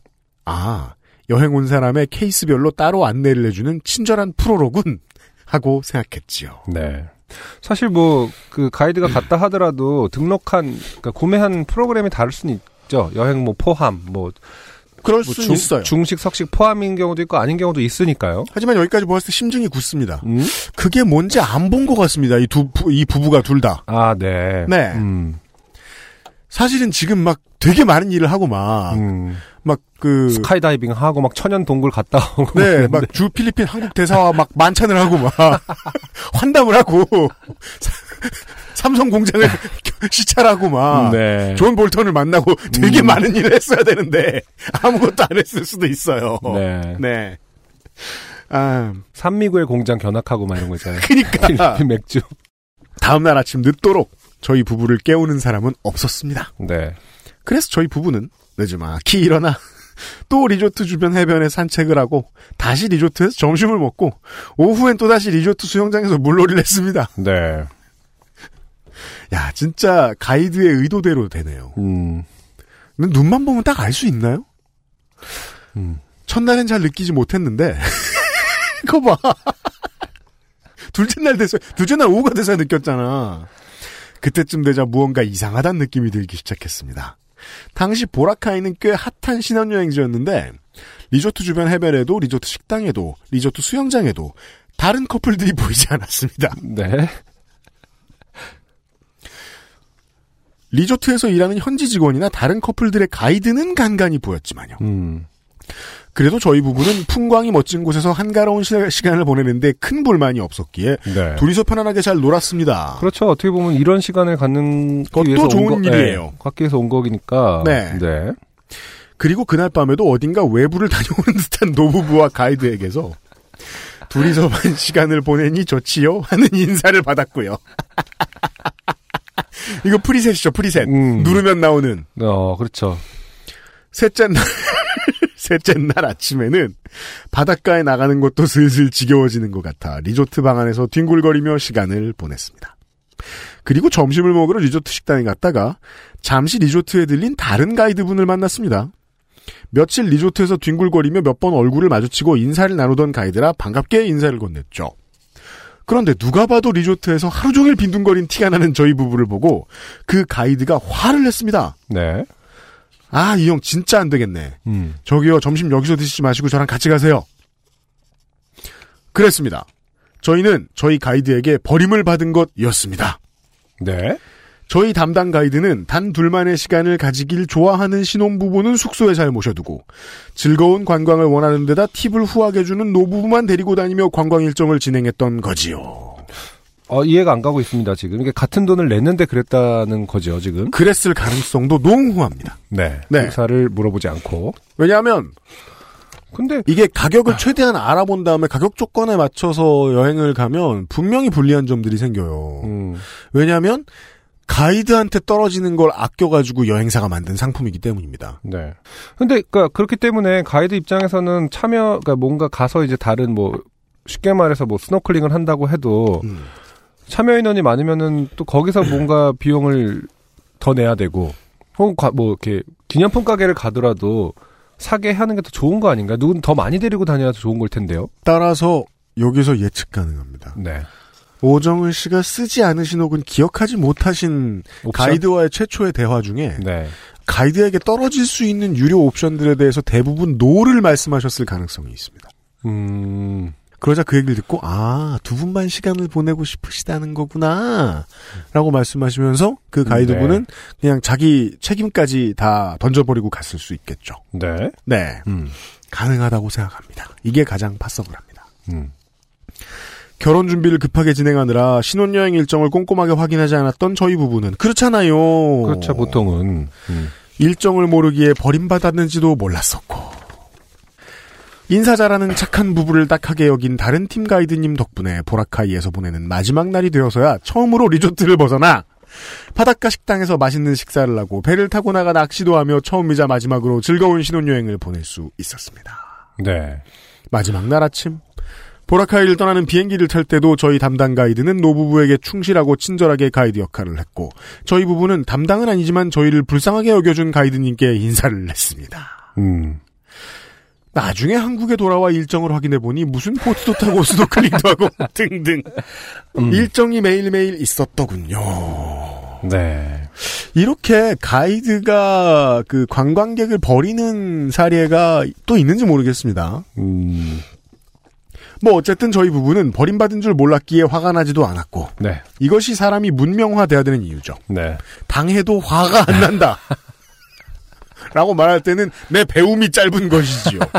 아 여행 온 사람의 케이스별로 따로 안내를 해주는 친절한 프로로군 하고 생각했지요. 네. 사실 뭐 그 가이드가 갔다 하더라도 등록한 그러니까 구매한 프로그램이 다를 수는 있죠. 여행 뭐 포함 뭐 그럴 뭐 수 중- 있어요. 중식, 석식 포함인 경우도 있고 아닌 경우도 있으니까요. 하지만 여기까지 보았을 때 심증이 굳습니다. 음? 그게 뭔지 안 본 것 같습니다. 이 두, 부- 이 부부가 둘 다. 아, 네. 네. 음, 사실은 지금 막 되게 많은 일을 하고 막, 음. 막 그, 스카이다이빙 하고 막 천연 동굴 갔다 오고. 네, 막막주 필리핀 한국 대사와 막 만찬을 하고 막 환담을 하고 삼성 공장을 시찰하고 막 네. 존 볼턴을 만나고 되게 음. 많은 일을 했어야 되는데 아무것도 안 했을 수도 있어요. 네. 네. 아, 산미구엘 공장 견학하고 막 이런 거 있잖아요. 그니까 맥주. 다음 날 아침 늦도록 저희 부부를 깨우는 사람은 없었습니다. 네. 그래서 저희 부부는 늦지막히 일어나 또 리조트 주변 해변에 산책을 하고 다시 리조트에서 점심을 먹고 오후엔 또 다시 리조트 수영장에서 물놀이를 했습니다. 네. 야 진짜 가이드의 의도대로 되네요. 음. 눈만 보면 딱 알 수 있나요? 음. 첫날엔 잘 느끼지 못했는데 그거 봐. 둘째 날 돼서 둘째 날 오후가 돼서 느꼈잖아. 그때쯤 되자 무언가 이상하다는 느낌이 들기 시작했습니다. 당시 보라카이는 꽤 핫한 신혼여행지였는데 리조트 주변 해변에도 리조트 식당에도 리조트 수영장에도 다른 커플들이 보이지 않았습니다. 네. 리조트에서 일하는 현지 직원이나 다른 커플들의 가이드는 간간히 보였지만요. 음. 그래도 저희 부부는 풍광이 멋진 곳에서 한가로운 시- 시간을 보내는데 큰 불만이 없었기에 네. 둘이서 편안하게 잘 놀았습니다. 그렇죠. 어떻게 보면 이런 시간을 갖는 온 좋은 거- 일이에요. 네, 갖기 위해서 온 거니까. 네. 네. 그리고 그날 밤에도 어딘가 외부를 다녀오는 듯한 노부부와 가이드에게서 둘이서만 시간을 보내니 좋지요? 하는 인사를 받았고요. 이거 preset이죠, preset. 음. 누르면 나오는. 어, 그렇죠. 셋째 날, 셋째 날 아침에는 바닷가에 나가는 것도 슬슬 지겨워지는 것 같아 리조트 방 안에서 뒹굴거리며 시간을 보냈습니다. 그리고 점심을 먹으러 리조트 식당에 갔다가 잠시 리조트에 들린 다른 가이드분을 만났습니다. 며칠 리조트에서 뒹굴거리며 몇 번 얼굴을 마주치고 인사를 나누던 가이드라 반갑게 인사를 건넸죠. 그런데 누가 봐도 리조트에서 하루 종일 빈둥거린 티가 나는 저희 부부를 보고 그 가이드가 화를 냈습니다. 네. 아, 이 형 진짜 안 되겠네. 음. 저기요, 점심 여기서 드시지 마시고 저랑 같이 가세요. 그랬습니다. 저희는 저희 가이드에게 버림을 받은 것이었습니다. 네. 저희 담당 가이드는 단 둘만의 시간을 가지길 좋아하는 신혼부부는 숙소에 잘 모셔두고 즐거운 관광을 원하는 데다 팁을 후하게 주는 노부부만 데리고 다니며 관광 일정을 진행했던 거지요. 어, 이해가 안 가고 있습니다, 지금. 이게 같은 돈을 냈는데 그랬다는 거죠, 지금. 그랬을 가능성도 농후합니다. 네. 네. 의사를 물어보지 않고. 왜냐하면 근데 이게 가격을 최대한 알아본 다음에 가격 조건에 맞춰서 여행을 가면 분명히 불리한 점들이 생겨요. 음. 왜냐하면 가이드한테 떨어지는 걸 아껴가지고 여행사가 만든 상품이기 때문입니다. 네. 근데 그러니까 그렇기 때문에 가이드 입장에서는 참여 그러니까 뭔가 가서 이제 다른 뭐 쉽게 말해서 뭐 스노클링을 한다고 해도 음. 참여 인원이 많으면은 또 거기서 뭔가 비용을 더 내야 되고 혹은 가- 뭐 이렇게 기념품 가게를 가더라도 사게 하는 게 더 좋은 거 아닌가? 누군 더 많이 데리고 다녀야 더 좋은 걸 텐데요. 따라서 여기서 예측 가능합니다. 네. 오정을 씨가 쓰지 않으신 혹은 기억하지 못하신 옵션? 가이드와의 최초의 대화 중에 네. 가이드에게 떨어질 수 있는 유료 옵션들에 대해서 대부분 no를 말씀하셨을 가능성이 있습니다. 음. 그러자 그 얘기를 듣고 아 두 분만 시간을 보내고 싶으시다는 거구나 라고 말씀하시면서 그 가이드분은 그냥 자기 책임까지 다 던져버리고 갔을 수 있겠죠. 네. 네 음. 가능하다고 생각합니다. 이게 가장 파서블합니다. 음. 결혼 준비를 급하게 진행하느라 신혼여행 일정을 꼼꼼하게 확인하지 않았던 저희 부부는 그렇잖아요. 그렇죠, 보통은. 음. 일정을 모르기에 버림받았는지도 몰랐었고 인사 잘하는 착한 부부를 딱하게 여긴 다른 팀 가이드님 덕분에 보라카이에서 보내는 마지막 날이 되어서야 처음으로 리조트를 벗어나 바닷가 식당에서 맛있는 식사를 하고 배를 타고 나가 낚시도 하며 처음이자 마지막으로 즐거운 신혼여행을 보낼 수 있었습니다. 네. 마지막 날 아침 보라카이를 떠나는 비행기를 탈 때도 저희 담당 가이드는 노부부에게 충실하고 친절하게 가이드 역할을 했고 저희 부부는 담당은 아니지만 저희를 불쌍하게 여겨준 가이드님께 인사를 했습니다. 음. 나중에 한국에 돌아와 일정을 확인해 보니 무슨 보트도 타고 스노클링도 하고 등등 음. 일정이 매일매일 있었더군요. 네. 이렇게 가이드가 그 관광객을 버리는 사례가 또 있는지 모르겠습니다. 음, 뭐 어쨌든 저희 부부는 버림받은 줄 몰랐기에 화가 나지도 않았고 네, 이것이 사람이 문명화돼야 되는 이유죠. 네. 당해도 화가 안 난다. 라고 말할 때는 내 배움이 짧은 것이지요.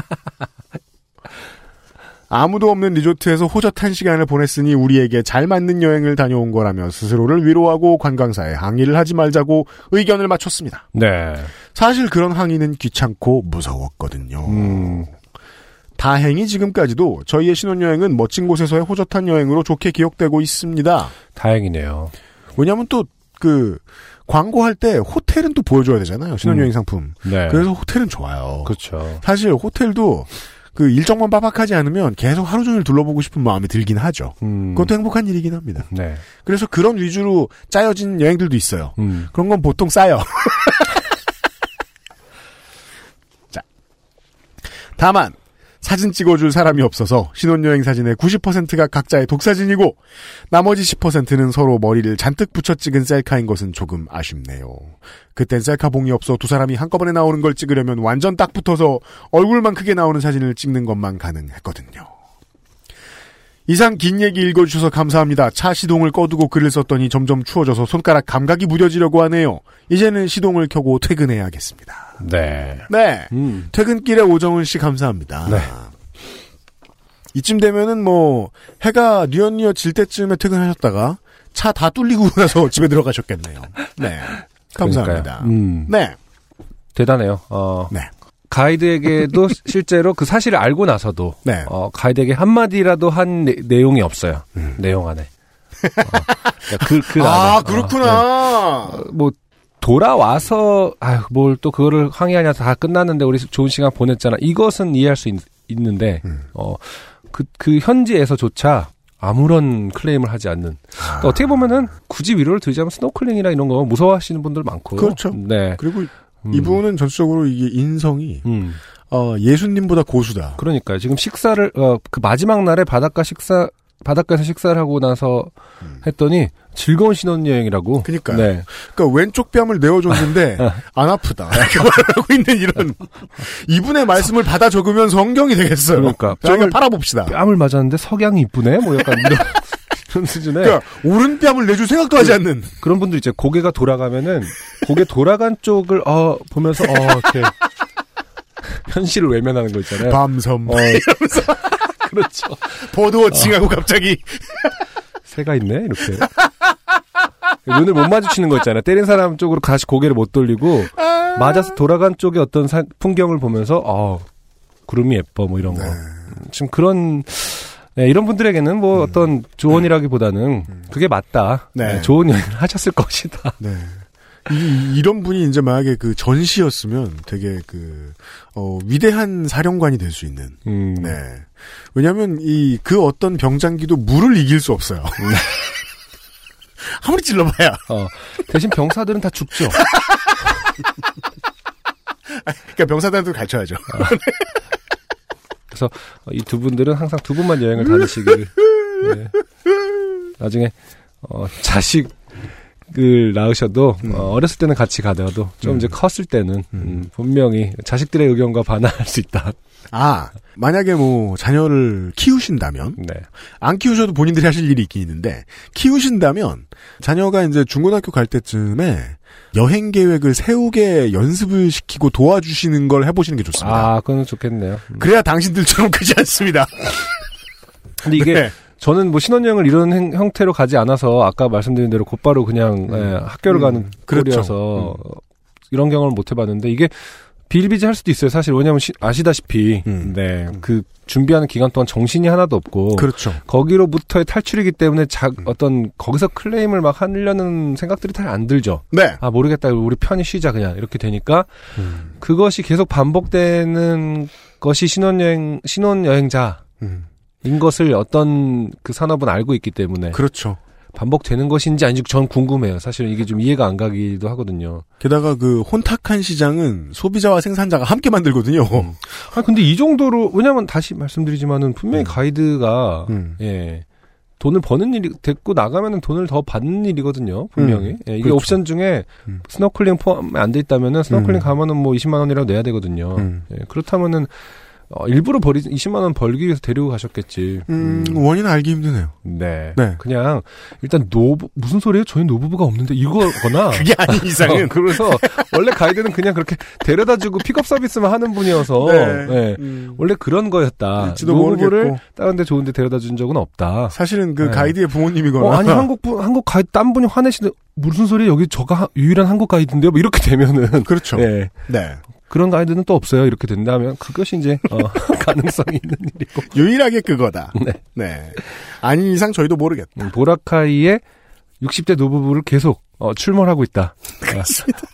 아무도 없는 리조트에서 호젓한 시간을 보냈으니 우리에게 잘 맞는 여행을 다녀온 거라며 스스로를 위로하고 관광사에 항의를 하지 말자고 의견을 맞췄습니다. 네. 사실 그런 항의는 귀찮고 무서웠거든요. 음, 다행히 지금까지도 저희의 신혼여행은 멋진 곳에서의 호젓한 여행으로 좋게 기억되고 있습니다. 다행이네요. 왜냐하면 또 그 광고할 때 호텔은 또 보여줘야 되잖아요. 신혼여행 상품. 네. 그래서 호텔은 좋아요. 그렇죠. 사실 호텔도 그 일정만 빠박하지 않으면 계속 하루 종일 둘러보고 싶은 마음이 들긴 하죠. 음, 그것도 행복한 일이긴 합니다. 네. 그래서 그런 위주로 짜여진 여행들도 있어요. 음, 그런 건 보통 싸요. 자. 다만, 사진 찍어줄 사람이 없어서 신혼여행 사진의 90%가 각자의 독사진이고, 나머지 10%는 서로 머리를 잔뜩 붙여 찍은 셀카인 것은 조금 아쉽네요. 그땐 셀카봉이 없어 두 사람이 한꺼번에 나오는 걸 찍으려면 완전 딱 붙어서 얼굴만 크게 나오는 사진을 찍는 것만 가능했거든요. 이상 긴 얘기 읽어주셔서 감사합니다. 차 시동을 꺼두고 글을 썼더니 점점 추워져서 손가락 감각이 무뎌지려고 하네요. 이제는 시동을 켜고 퇴근해야겠습니다. 네. 네. 음, 퇴근길에 오정은 씨 감사합니다. 네. 이쯤 되면은 뭐 해가 뉘엿뉘엿 질 때쯤에 퇴근하셨다가 차 다 뚫리고 나서 집에 들어가셨겠네요. 네. 감사합니다. 음, 네. 대단해요. 어, 네. 가이드에게도 실제로 그 사실을 알고 나서도 네. 어, 가이드에게 한 마디라도 한 내, 용이 없어요. 내용 안에. 어, 그러니까 그, 그 음. 아, 안에. 그렇구나. 어, 네. 뭐 돌아와서 아유 뭘 또 그거를 항의하냐 다 끝났는데 우리 좋은 시간 보냈잖아. 이것은 이해할 수 있, 는데 음. 어그 그 현지에서조차 아무런 클레임을 하지 않는. 그러니까 어떻게 보면은 굳이 위로를 드리자면 스노클링이나 이런 거 무서워하시는 분들 많고. 그렇죠. 네. 그리고 음. 이분은 전적으로 이게 인성이 음. 어, 예수님보다 고수다. 그러니까요. 지금 식사를 어, 그 마지막 날에 바닷가 식사 바닷가에서 식사를 하고 나서 했더니 즐거운 신혼여행이라고. 그러니까요. 네. 그러니까 왼쪽 뺨을 내어줬는데 안 아프다. 이렇게 말하고 있는 이런 이분의 말씀을 받아 적으면 성경이 되겠어요. 그러니까 뺨을 팔아봅시다. 뺨을 맞았는데 석양이 이쁘네. 뭐 약간 이런, 이런 수준의 그러니까 오른뺨을 내줄 생각도 하지 않는. 그런 분들 이제 고개가 돌아가면은 고개 돌아간 쪽을 어 보면서 어 이렇게 현실을 외면하는 거 있잖아요. 밤섬 어, 그렇죠. 버드워칭하고 갑자기 새가 있네 이렇게 눈을 못 마주치는 거 있잖아요. 때린 사람 쪽으로 다시 고개를 못 돌리고 맞아서 돌아간 쪽의 어떤 사- 풍경을 보면서 어 구름이 예뻐 뭐 이런 거 음, 지금 그런 네, 이런 분들에게는 뭐 어떤 조언이라기보다는 그게 맞다. 네. 네, 좋은 여행을 하셨을 것이다. 네. 이, 이런 분이 이제 만약에 그 전시였으면 되게 그, 어, 위대한 사령관이 될 수 있는. 음, 네. 왜냐면 이, 그 어떤 병장기도 물을 이길 수 없어요. 아무리 찔러봐야. 어, 대신 병사들은 다 죽죠. 그러니까 병사들한테 가르쳐야죠. 그래서 이 두 분들은 항상 두 분만 여행을 다니시길. 네. 나중에 어, 자식 을 낳으셔도 어, 어렸을 때는 같이 가더라도 좀 이제 컸을 때는 음, 분명히 자식들의 의견과 반할 수 있다. 아, 만약에 뭐, 자녀를 키우신다면, 네. 안 키우셔도 본인들이 하실 일이 있긴 있는데, 키우신다면, 자녀가 이제 중고등학교 갈 때쯤에, 여행 계획을 세우게 연습을 시키고 도와주시는 걸 해보시는 게 좋습니다. 아, 그건 좋겠네요. 음. 그래야 당신들처럼 크지 않습니다. 근데 이게 네. 저는 뭐 신혼여행을 이런 행- 형태로 가지 않아서 아까 말씀드린 대로 곧바로 그냥 예, 학교를 음, 가는 그렇죠. 꼴이어서 이런 경험을 못 해봤는데 이게 비일비재 할 수도 있어요. 사실 왜냐하면 시- 아시다시피 음. 네, 그 준비하는 기간 동안 정신이 하나도 없고 그렇죠. 거기로부터의 탈출이기 때문에 자, 어떤 거기서 클레임을 막 하려는 생각들이 잘 안 들죠. 네. 아 모르겠다 우리 편히 쉬자 그냥 이렇게 되니까 음. 그것이 계속 반복되는 것이 신혼여행 신혼여행자인 음. 것을 어떤 그 산업은 알고 있기 때문에 그렇죠. 반복되는 것인지 아닌지 전 궁금해요. 사실 이게 좀 이해가 안 가기도 하거든요. 게다가 그 혼탁한 시장은 소비자와 생산자가 함께 만들거든요. 아 근데 이 정도로 왜냐면 다시 말씀드리지만은 분명히 가이드가 음. 예 돈을 버는 일이 됐고 나가면은 돈을 더 받는 일이거든요. 분명히. 음, 예, 이게 그렇죠. 옵션 중에 음. 스노클링 포함 안 돼 있다면은 스노클링 음. 가면은 뭐 20만 원이라도 내야 되거든요. 음. 예, 그렇다면은 어, 일부러 버리 20만 원 벌기 위해서 데리고 가셨겠지. 음, 원인 알기 힘드네요. 네. 네. 그냥 일단 노부 무슨 소리예요? 저희 노부부가 없는데 이거거나 그게 아닌 이상은. 어, 그래서 원래 가이드는 그냥 그렇게 데려다주고 픽업 서비스만 하는 분이어서 네. 예. 음. 원래 그런 거였다. 노부부를 모르겠고. 다른데 좋은데 데려다 준 적은 없다. 사실은 그 네. 가이드의 부모님이거나. 어, 아니 한국 분 한국 가이드 딴 분이 화내시는 무슨 소리 여기 저가 하- 유일한 한국 가이드인데요? 뭐 이렇게 되면은 그렇죠. 예. 네. 그런 가이드는 또 없어요. 이렇게 된다면 그것이 이제 어, 가능성이 있는 일이고. 유일하게 그거다. 네. 네. 아닌 이상 저희도 모르겠다. 음, 보라카이의 60대 노부부를 계속 어, 출몰하고 있다.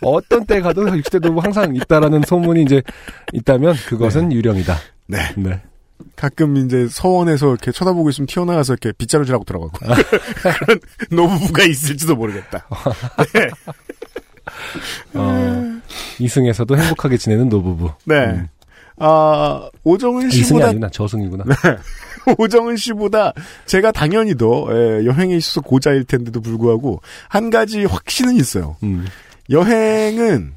어, 어떤 때 가도 60대 노부 항상 있다라는 소문이 이제 있다면 그것은 유령이다. 네. 네. 가끔 이제 서원에서 이렇게 쳐다보고 있으면 튀어나와서 이렇게 빗자루질하고 들어가고. 아. 그런 노부부가 있을지도 모르겠다. 네. 어, 이승에서도 행복하게 지내는 노부부. 네. 음. 아, 오정은 이승이 씨보다, 아니구나. 저승이구나. 오정은 씨보다 제가 당연히 더, 예, 여행에 있어서 고자일 텐데도 불구하고, 한 가지 확신은 있어요. 음. 여행은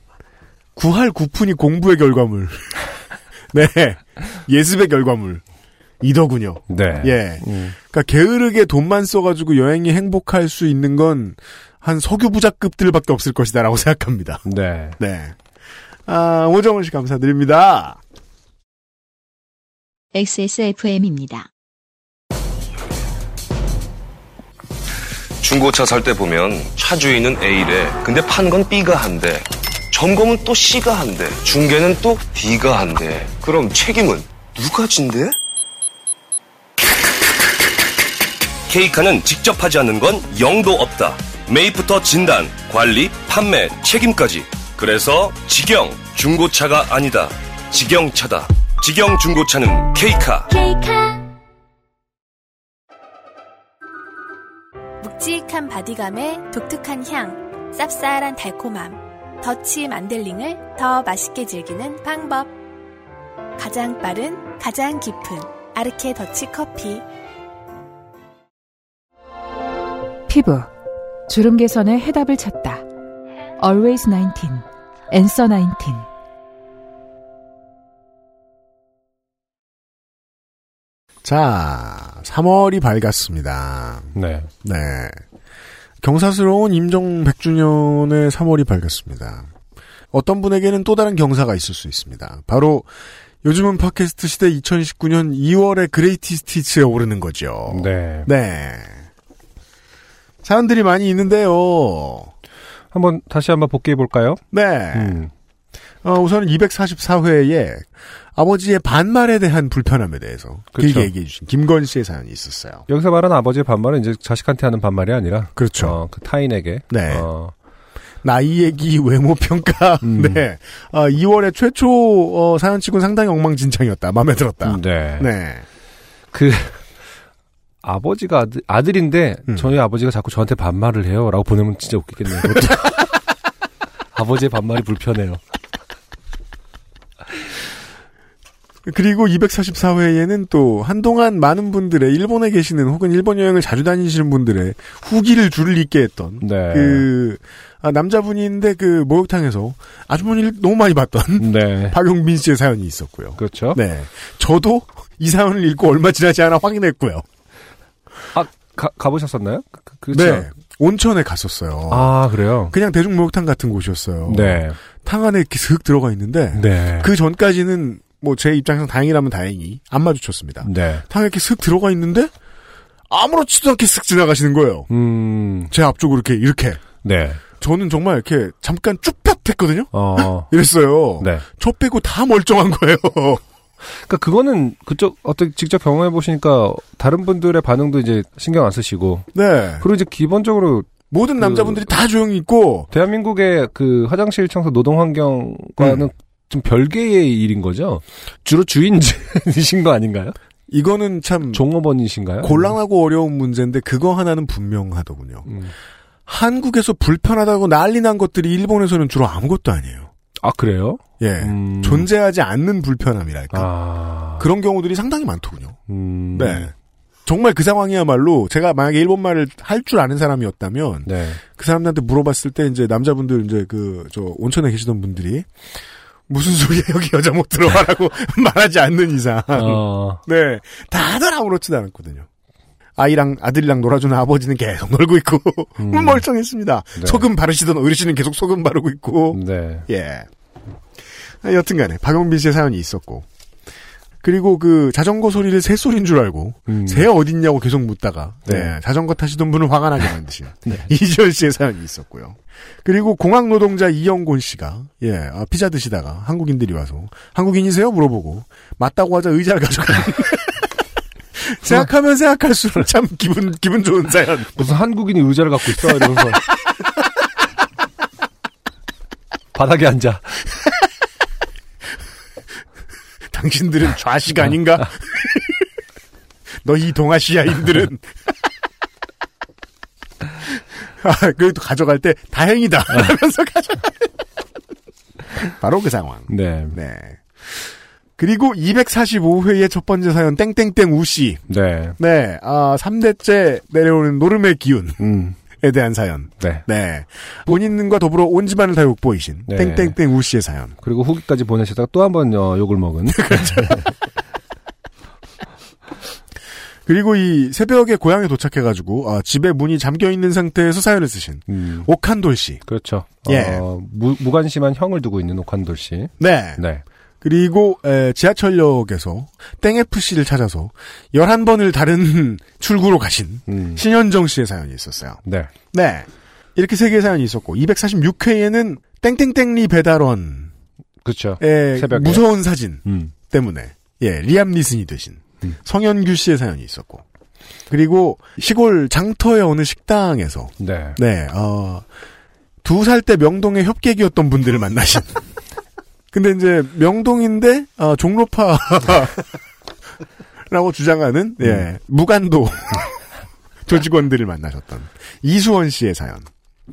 구할 구푼이 공부의 결과물. 네. 예습의 결과물. 이더군요. 네. 예. 음. 그러니까 게으르게 돈만 써가지고 여행이 행복할 수 있는 건 한 석유 부자급들밖에 없을 것이다라고 생각합니다. 네. 네. 아, 오정은 씨 감사드립니다. XSFM입니다. 중고차 살 때 보면 차 주인은 A래. 근데 판건 B가 한대. 점검은 또 C가 한대. 중개는 또 D가 한대. 그럼 책임은 누가 진대? 케이카는 직접 하지 않는 건 영도 없다. 매입부터 진단, 관리, 판매, 책임까지. 그래서 직영 중고차가 아니다. 직영차다. 직영 중고차는 케이카. 묵직한 바디감에 독특한 향, 쌉쌀한 달콤함, 더치 만델링을 더 맛있게 즐기는 방법. 가장 빠른, 가장 깊은 아르케 더치 커피. 피부 주름 개선의 해답을 찾다. Always 19, Answer 19. 자, 3월이 밝았습니다. 네. 네. 경사스러운 임종 100주년의 3월이 밝았습니다. 어떤 분에게는 또 다른 경사가 있을 수 있습니다. 바로 요즘은 팟캐스트 시대 2019년 2월의 그레이티 스티치에 오르는 거죠. 네. 네. 사연들이 많이 있는데요. 한번 다시 한번 복귀해 볼까요? 네. 음. 어, 우선 244회에 아버지의 반말에 대한 불편함에 대해서 그렇죠. 길게 얘기해 주신 김건 씨의 사연이 있었어요. 여기서 말하는 아버지의 반말은 이제 자식한테 하는 반말이 아니라 그렇죠. 어, 그 타인에게 네. 어, 나이 얘기, 외모 평가. 음. 네. 아, 2월에 최초 어, 사연치곤 상당히 엉망진창이었다. 마음에 들었다. 네. 네. 그 아버지가 아들, 아들인데 음. 저희 아버지가 자꾸 저한테 반말을 해요라고 보내면 진짜 웃기겠네요. 아버지의 반말이 불편해요. 그리고 244회에는 또 한동안 많은 분들의 일본에 계시는 혹은 일본 여행을 자주 다니시는 분들의 후기를 줄을 잇게 했던 네. 그 아, 남자분인데 그 목욕탕에서 아주머니를 너무 많이 봤던 네. 박용민 씨의 사연이 있었고요. 그렇죠. 네. 저도 이 사연을 읽고 얼마 지나지 않아 확인했고요. 아, 가, 가보셨었나요? 그, 그렇죠. 네. 온천에 갔었어요. 아, 그래요? 그냥 대중 목욕탕 같은 곳이었어요. 네. 탕 안에 이렇게 슥 들어가 있는데 네. 그 전까지는 뭐 제 입장에서 다행이라면 다행히 안 마주쳤습니다. 네. 탕에 이렇게 슥 들어가 있는데 아무렇지도 않게 슥 지나가시는 거예요. 음, 제 앞쪽으로 이렇게 이렇게. 네. 저는 정말 이렇게 잠깐 쭈뼛 했거든요. 어, 이랬어요. 네. 저 빼고 다 멀쩡한 거예요. 그니까 그거는 그쪽 어떻게 직접 경험해 보시니까 다른 분들의 반응도 이제 신경 안 쓰시고 네. 그리고 이제 기본적으로 모든 그- 남자분들이 다 조용히 있고 대한민국의 그 화장실 청소 노동 환경과는 음. 좀 별개의 일인 거죠. 주로 주인이신 거 아닌가요? 이거는 참 종업원이신가요? 곤란하고 어려운 문제인데 그거 하나는 분명하더군요. 음. 한국에서 불편하다고 난리 난 것들이 일본에서는 주로 아무것도 아니에요. 아 그래요? 예. 음. 존재하지 않는 불편함이랄까. 아 그런 경우들이 상당히 많더군요. 음. 네. 정말 그 상황이야말로 제가 만약에 일본말을 할 줄 아는 사람이었다면 네. 그 사람들한테 물어봤을 때 이제 남자분들 이제 그 저 온천에 계시던 분들이 무슨 소리야 여기 여자 못 들어와라고 말하지 않는 이상 어, 네 다들 아무렇지도 않았거든요. 아이랑 아들이랑 놀아주는 아버지는 계속 놀고 있고 음. 멀쩡했습니다. 네. 소금 바르시던 어르신은 계속 소금 바르고 있고 네. 예. 아, 여튼간에 박영빈 씨의 사연이 있었고 그리고 그 자전거 소리를 새 소리인 줄 알고 음. 새 어딨냐고 계속 묻다가 네, 네. 자전거 타시던 분을 화가 나게 만드신 네. 이지연 씨의 사연이 있었고요. 그리고 공항 노동자 이영곤 씨가 예 아, 피자 드시다가 한국인들이 와서 한국인이세요 물어보고 맞다고 하자 의자를 가져가. 생각하면 생각할수록 참 기분 기분 좋은 사연. 무슨 한국인이 의자를 갖고 있어 이러면서 바닥에 앉아. 당신들은 좌식 아닌가? 너희 동아시아인들은 아, 그래도 가져갈 때 다행이다 하면서 가져가. 바로 그 상황. 네. 네. 그리고 245회의 첫 번째 사연 땡땡땡 우씨. 네. 네. 아, 3대째 내려오는 노름의 기운에 음. 대한 사연. 네. 네. 본인과 더불어 온 집안을 다 욕보이신 네. 땡땡땡 우 씨의 사연. 그리고 후기까지 보내시다가 또 한번 어, 욕을 먹은. 그리고 이 새벽에 고향에 도착해가지고 아, 집에 문이 잠겨 있는 상태에서 사연을 쓰신 음. 오칸돌 씨. 그렇죠. 예. 어, 무, 무관심한 형을 두고 있는 옥한돌 씨. 네. 네. 그리고 에, 지하철역에서 땡FC를 찾아서 11번을 다른 출구로 가신 음. 신현정 씨의 사연이 있었어요. 네. 네. 이렇게 세 개의 사연이 있었고 246회에는 땡땡땡리 배달원의 그렇죠. 새벽에. 무서운 사진 음. 때문에 예 리암 니슨이 되신 음. 성현규 씨의 사연이 있었고 그리고 시골 장터의 어느 식당에서 네. 네, 어, 두 살 때 명동의 협객이었던 분들을 만나신. 근데 이제 명동인데 어, 종로파라고 주장하는 예, 무간도 조직원들을 만나셨던 이수원 씨의 사연.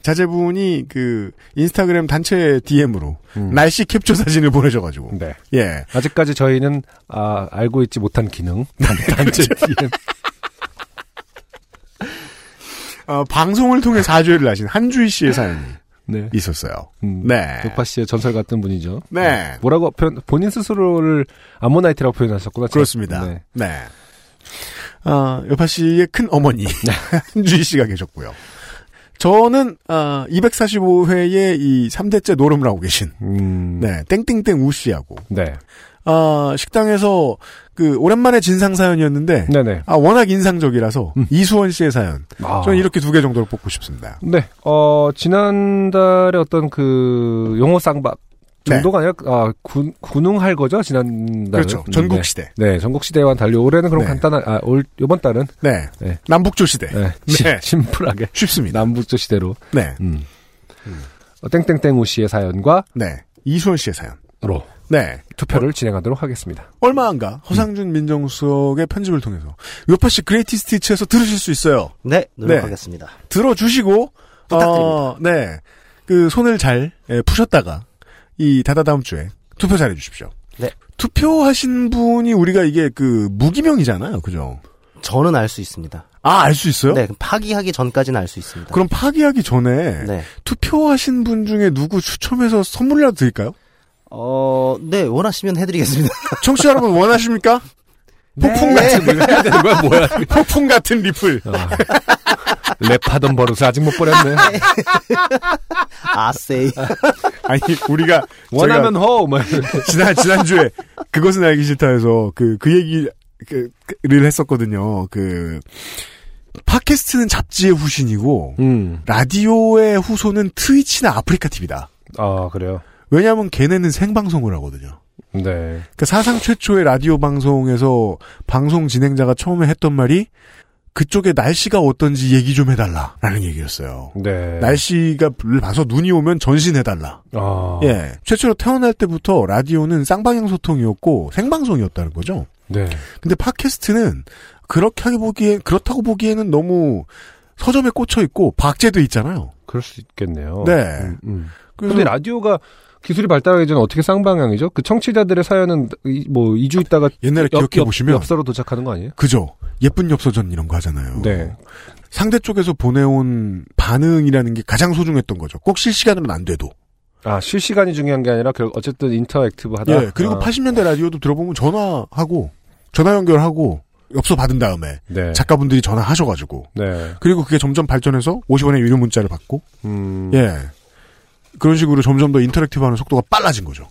자제분이 그 인스타그램 단체 DM으로 음. 날씨 캡처 사진을 보내줘가지고 네. 예 아직까지 저희는 아, 알고 있지 못한 기능. 단- 단체 DM. 어, 방송을 통해 사죄를 하신 한주희 씨의 사연이 네. 있었어요. 음, 네. 독파 씨의 전설 같은 분이죠. 네. 뭐라고 표현, 본인 스스로를 아모나이트라고 표현하셨구나. 그렇습니다. 네. 네. 아, 여파 씨의 큰 어머니 한주희 씨가 계셨고요. 저는 아, 245회의 이 3대째 노름을 하고 계신 음, 네 땡땡땡 우 씨하고 네. 아, 식당에서 그 오랜만에 진상 사연이었는데 네네. 아, 워낙 인상적이라서 음. 이수원 씨의 사연 아. 저는 이렇게 두 개 정도를 뽑고 싶습니다. 네, 어, 지난달에 어떤 그, 용어 쌍박 정도가 아니라, 아, 군, 군웅할 거죠? 지난달에. 그렇죠. 전국 시대. 네, 전국 시대와는 달리 올해는 그럼 네. 간단한, 아, 올, 요번 달은, 네. 네. 남북조 시대. 네, 네. 심, 플하게 쉽습니다. 남북조 시대로, 네. 음. 어, 땡땡땡우 씨의 사연과, 네. 이수원 씨의 사연. 로, 네. 투표를 진행하도록 하겠습니다. 얼마 안가 허상준 민정수석의 편집을 통해서 요팟시 Greatest Hits에서 들으실 수 있어요. 네, 노력하겠습니다. 들어주시고 부탁드립니다. 어, 네. 그 손을 잘 예, 푸셨다가 이 다다 다음 주에 투표 잘해 주십시오. 네. 투표하신 분이 우리가 이게 그 무기명이잖아요. 그죠? 저는 알 수 있습니다. 아, 알 수 있어요? 네, 파기하기 전까지는 알 수 있습니다. 그럼 파기하기 전에 네. 투표하신 분 중에 누구 추첨해서 선물이라도 드릴까요? 어, 네, 원하시면 해드리겠습니다. 청취자 여러분 원하십니까? 폭풍 네. 같은 해야 되는 거야, 뭐야? 폭풍 같은 리플. 아, 랩하던 버릇을 아직 못 버렸네. 아세이. 아니 우리가 원하면 호! 뭐, 지난 지난주에 그것은 알기 싫다 해서 그 그 얘기를 했었거든요. 그 팟캐스트는 잡지의 후신이고 음, 라디오의 후손은 트위치나 아프리카 TV다. 아, 그래요. 왜냐하면 걔네는 생방송을 하거든요. 네. 그러니까 사상 최초의 라디오 방송에서 방송 진행자가 처음에 했던 말이 그쪽에 날씨가 어떤지 얘기 좀 해달라라는 얘기였어요. 네. 날씨가 를 봐서 눈이 오면 전신해달라. 아, 예, 최초로 태어날 때부터 라디오는 쌍방향 소통이었고 생방송이었다는 거죠. 네. 근데 팟캐스트는 그렇게 하기 보기에 그렇다고 보기에는 너무 서점에 꽂혀 있고 박제돼 있잖아요. 그럴 수 있겠네요. 네. 음, 음. 근데 라디오가 기술이 발달하기 전에 어떻게 쌍방향이죠? 그 청취자들의 사연은 이- 뭐 2주 있다가 옛날에 옆- 기억해 옆- 보시면 엽서로 도착하는 거 아니에요? 그죠. 예쁜 엽서전 이런 거 하잖아요. 네. 상대 쪽에서 보내온 반응이라는 게 가장 소중했던 거죠. 꼭 실시간으로는 안 돼도. 아, 실시간이 중요한 게 아니라 결 어쨌든 interactive 하다. 예, 그리고 아, 80년대 라디오도 들어보면 전화하고 전화 연결하고 엽서 받은 다음에 네. 작가분들이 전화하셔가지고 네. 그리고 그게 점점 발전해서 50원의 유료 문자를 받고 음. 예 그런 식으로 점점 더 인터랙티브하는 속도가 빨라진 거죠.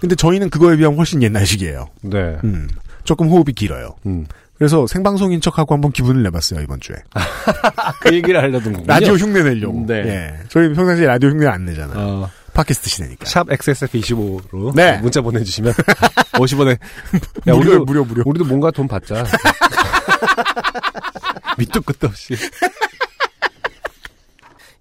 근데 저희는 그거에 비하면 훨씬 옛날식이에요. 네. 음, 조금 호흡이 길어요. 음. 그래서 생방송인 척하고 한번 기분을 내봤어요 이번 주에. 그 얘기를 하려던 거군요. 라디오 흉내 내려고. 네. 예. 저희 평상시에 라디오 흉내 안 내잖아요. 어, 팟캐스트 시대니까. 샵 XSF25로 네. 문자 보내주시면 50원에 무료, 우리도, 무료, 무료. 우리도 뭔가 돈 받자. 밑도 끝도 없이.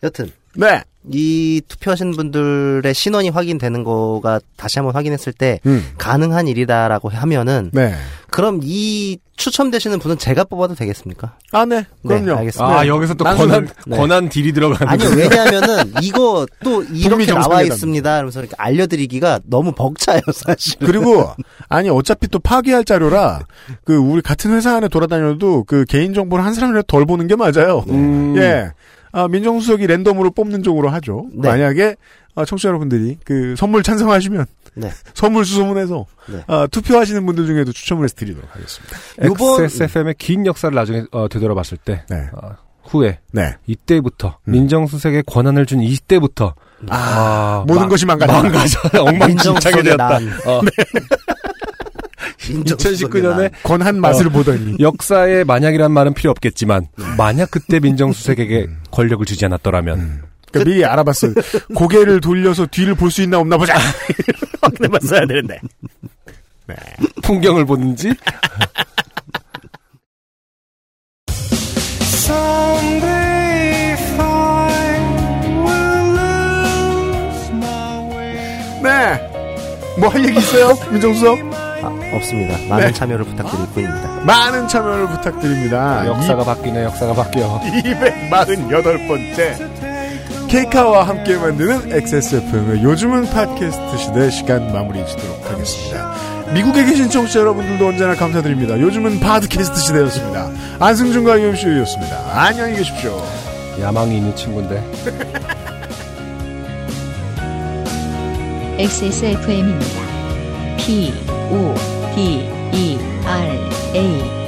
여튼 네. 이 투표하신 분들의 신원이 확인되는 거가 다시 한번 확인했을 때 음. 가능한 일이다라고 하면은 네. 그럼 이 추첨되시는 분은 제가 뽑아도 되겠습니까? 아, 네. 그럼요. 네, 알겠습니다. 아, 여기서 또 권한, 네. 권한 딜이 들어가는. 아니요, 왜냐하면은 이거 또 이렇게 나와. 있습니다. 이러면서 이렇게 알려드리기가 너무 벅차요, 사실. 그리고 아니 어차피 또 파기할 자료라 그 우리 같은 회사 안에 돌아다녀도 그 개인 정보를 한 사람이라도 덜 보는 게 맞아요. 음. 예. 아, 민정수석이 랜덤으로 뽑는 쪽으로 하죠. 네. 만약에 아, 청취자 여러분들이 그 선물 찬성하시면 네. 선물 수소문해서 네. 아, 투표하시는 분들 중에도 추첨을 해서 드리도록 하겠습니다. 요번- XSFM의 긴 역사를 나중에 어, 되돌아봤을 때 네. 어, 후에 네. 이때부터 음. 민정수석에 권한을 준 이때부터 아, 모든 것이 망가졌다. 망가져 엉망진창이 민정수석의 되었다. 난. 어, 민정수석의 2019년에 난. 권한 맛을 어. 보더니 역사에 만약이란 말은 필요 없겠지만 만약 그때 민정수석에게 음. 권력을 주지 않았더라면 그러니까 미리 알아봤어요. 고개를 돌려서 뒤를 볼 수 있나 없나 보자. 확인해봤어야 되는데. 풍경을 보는지 네. 뭐 할 얘기 있어요, 민정수석? 아, 없습니다. 많은 네. 참여를 부탁드릴 뿐입니다. 많은 참여를 부탁드립니다. 역사가 바뀌네 역사가 바뀌어 248번째 케이카와 함께 만드는 XSFM의 요즘은 팟캐스트 시대 시간 마무리 짓도록 하겠습니다. 미국에 계신 청취자 여러분들도 언제나 감사드립니다. 요즘은 팟캐스트 시대였습니다. 안승준과 유엠씨였습니다. 안녕히 계십시오. 야망이 있는 친구인데 XSFM입니다. P, O, D, E, R, A.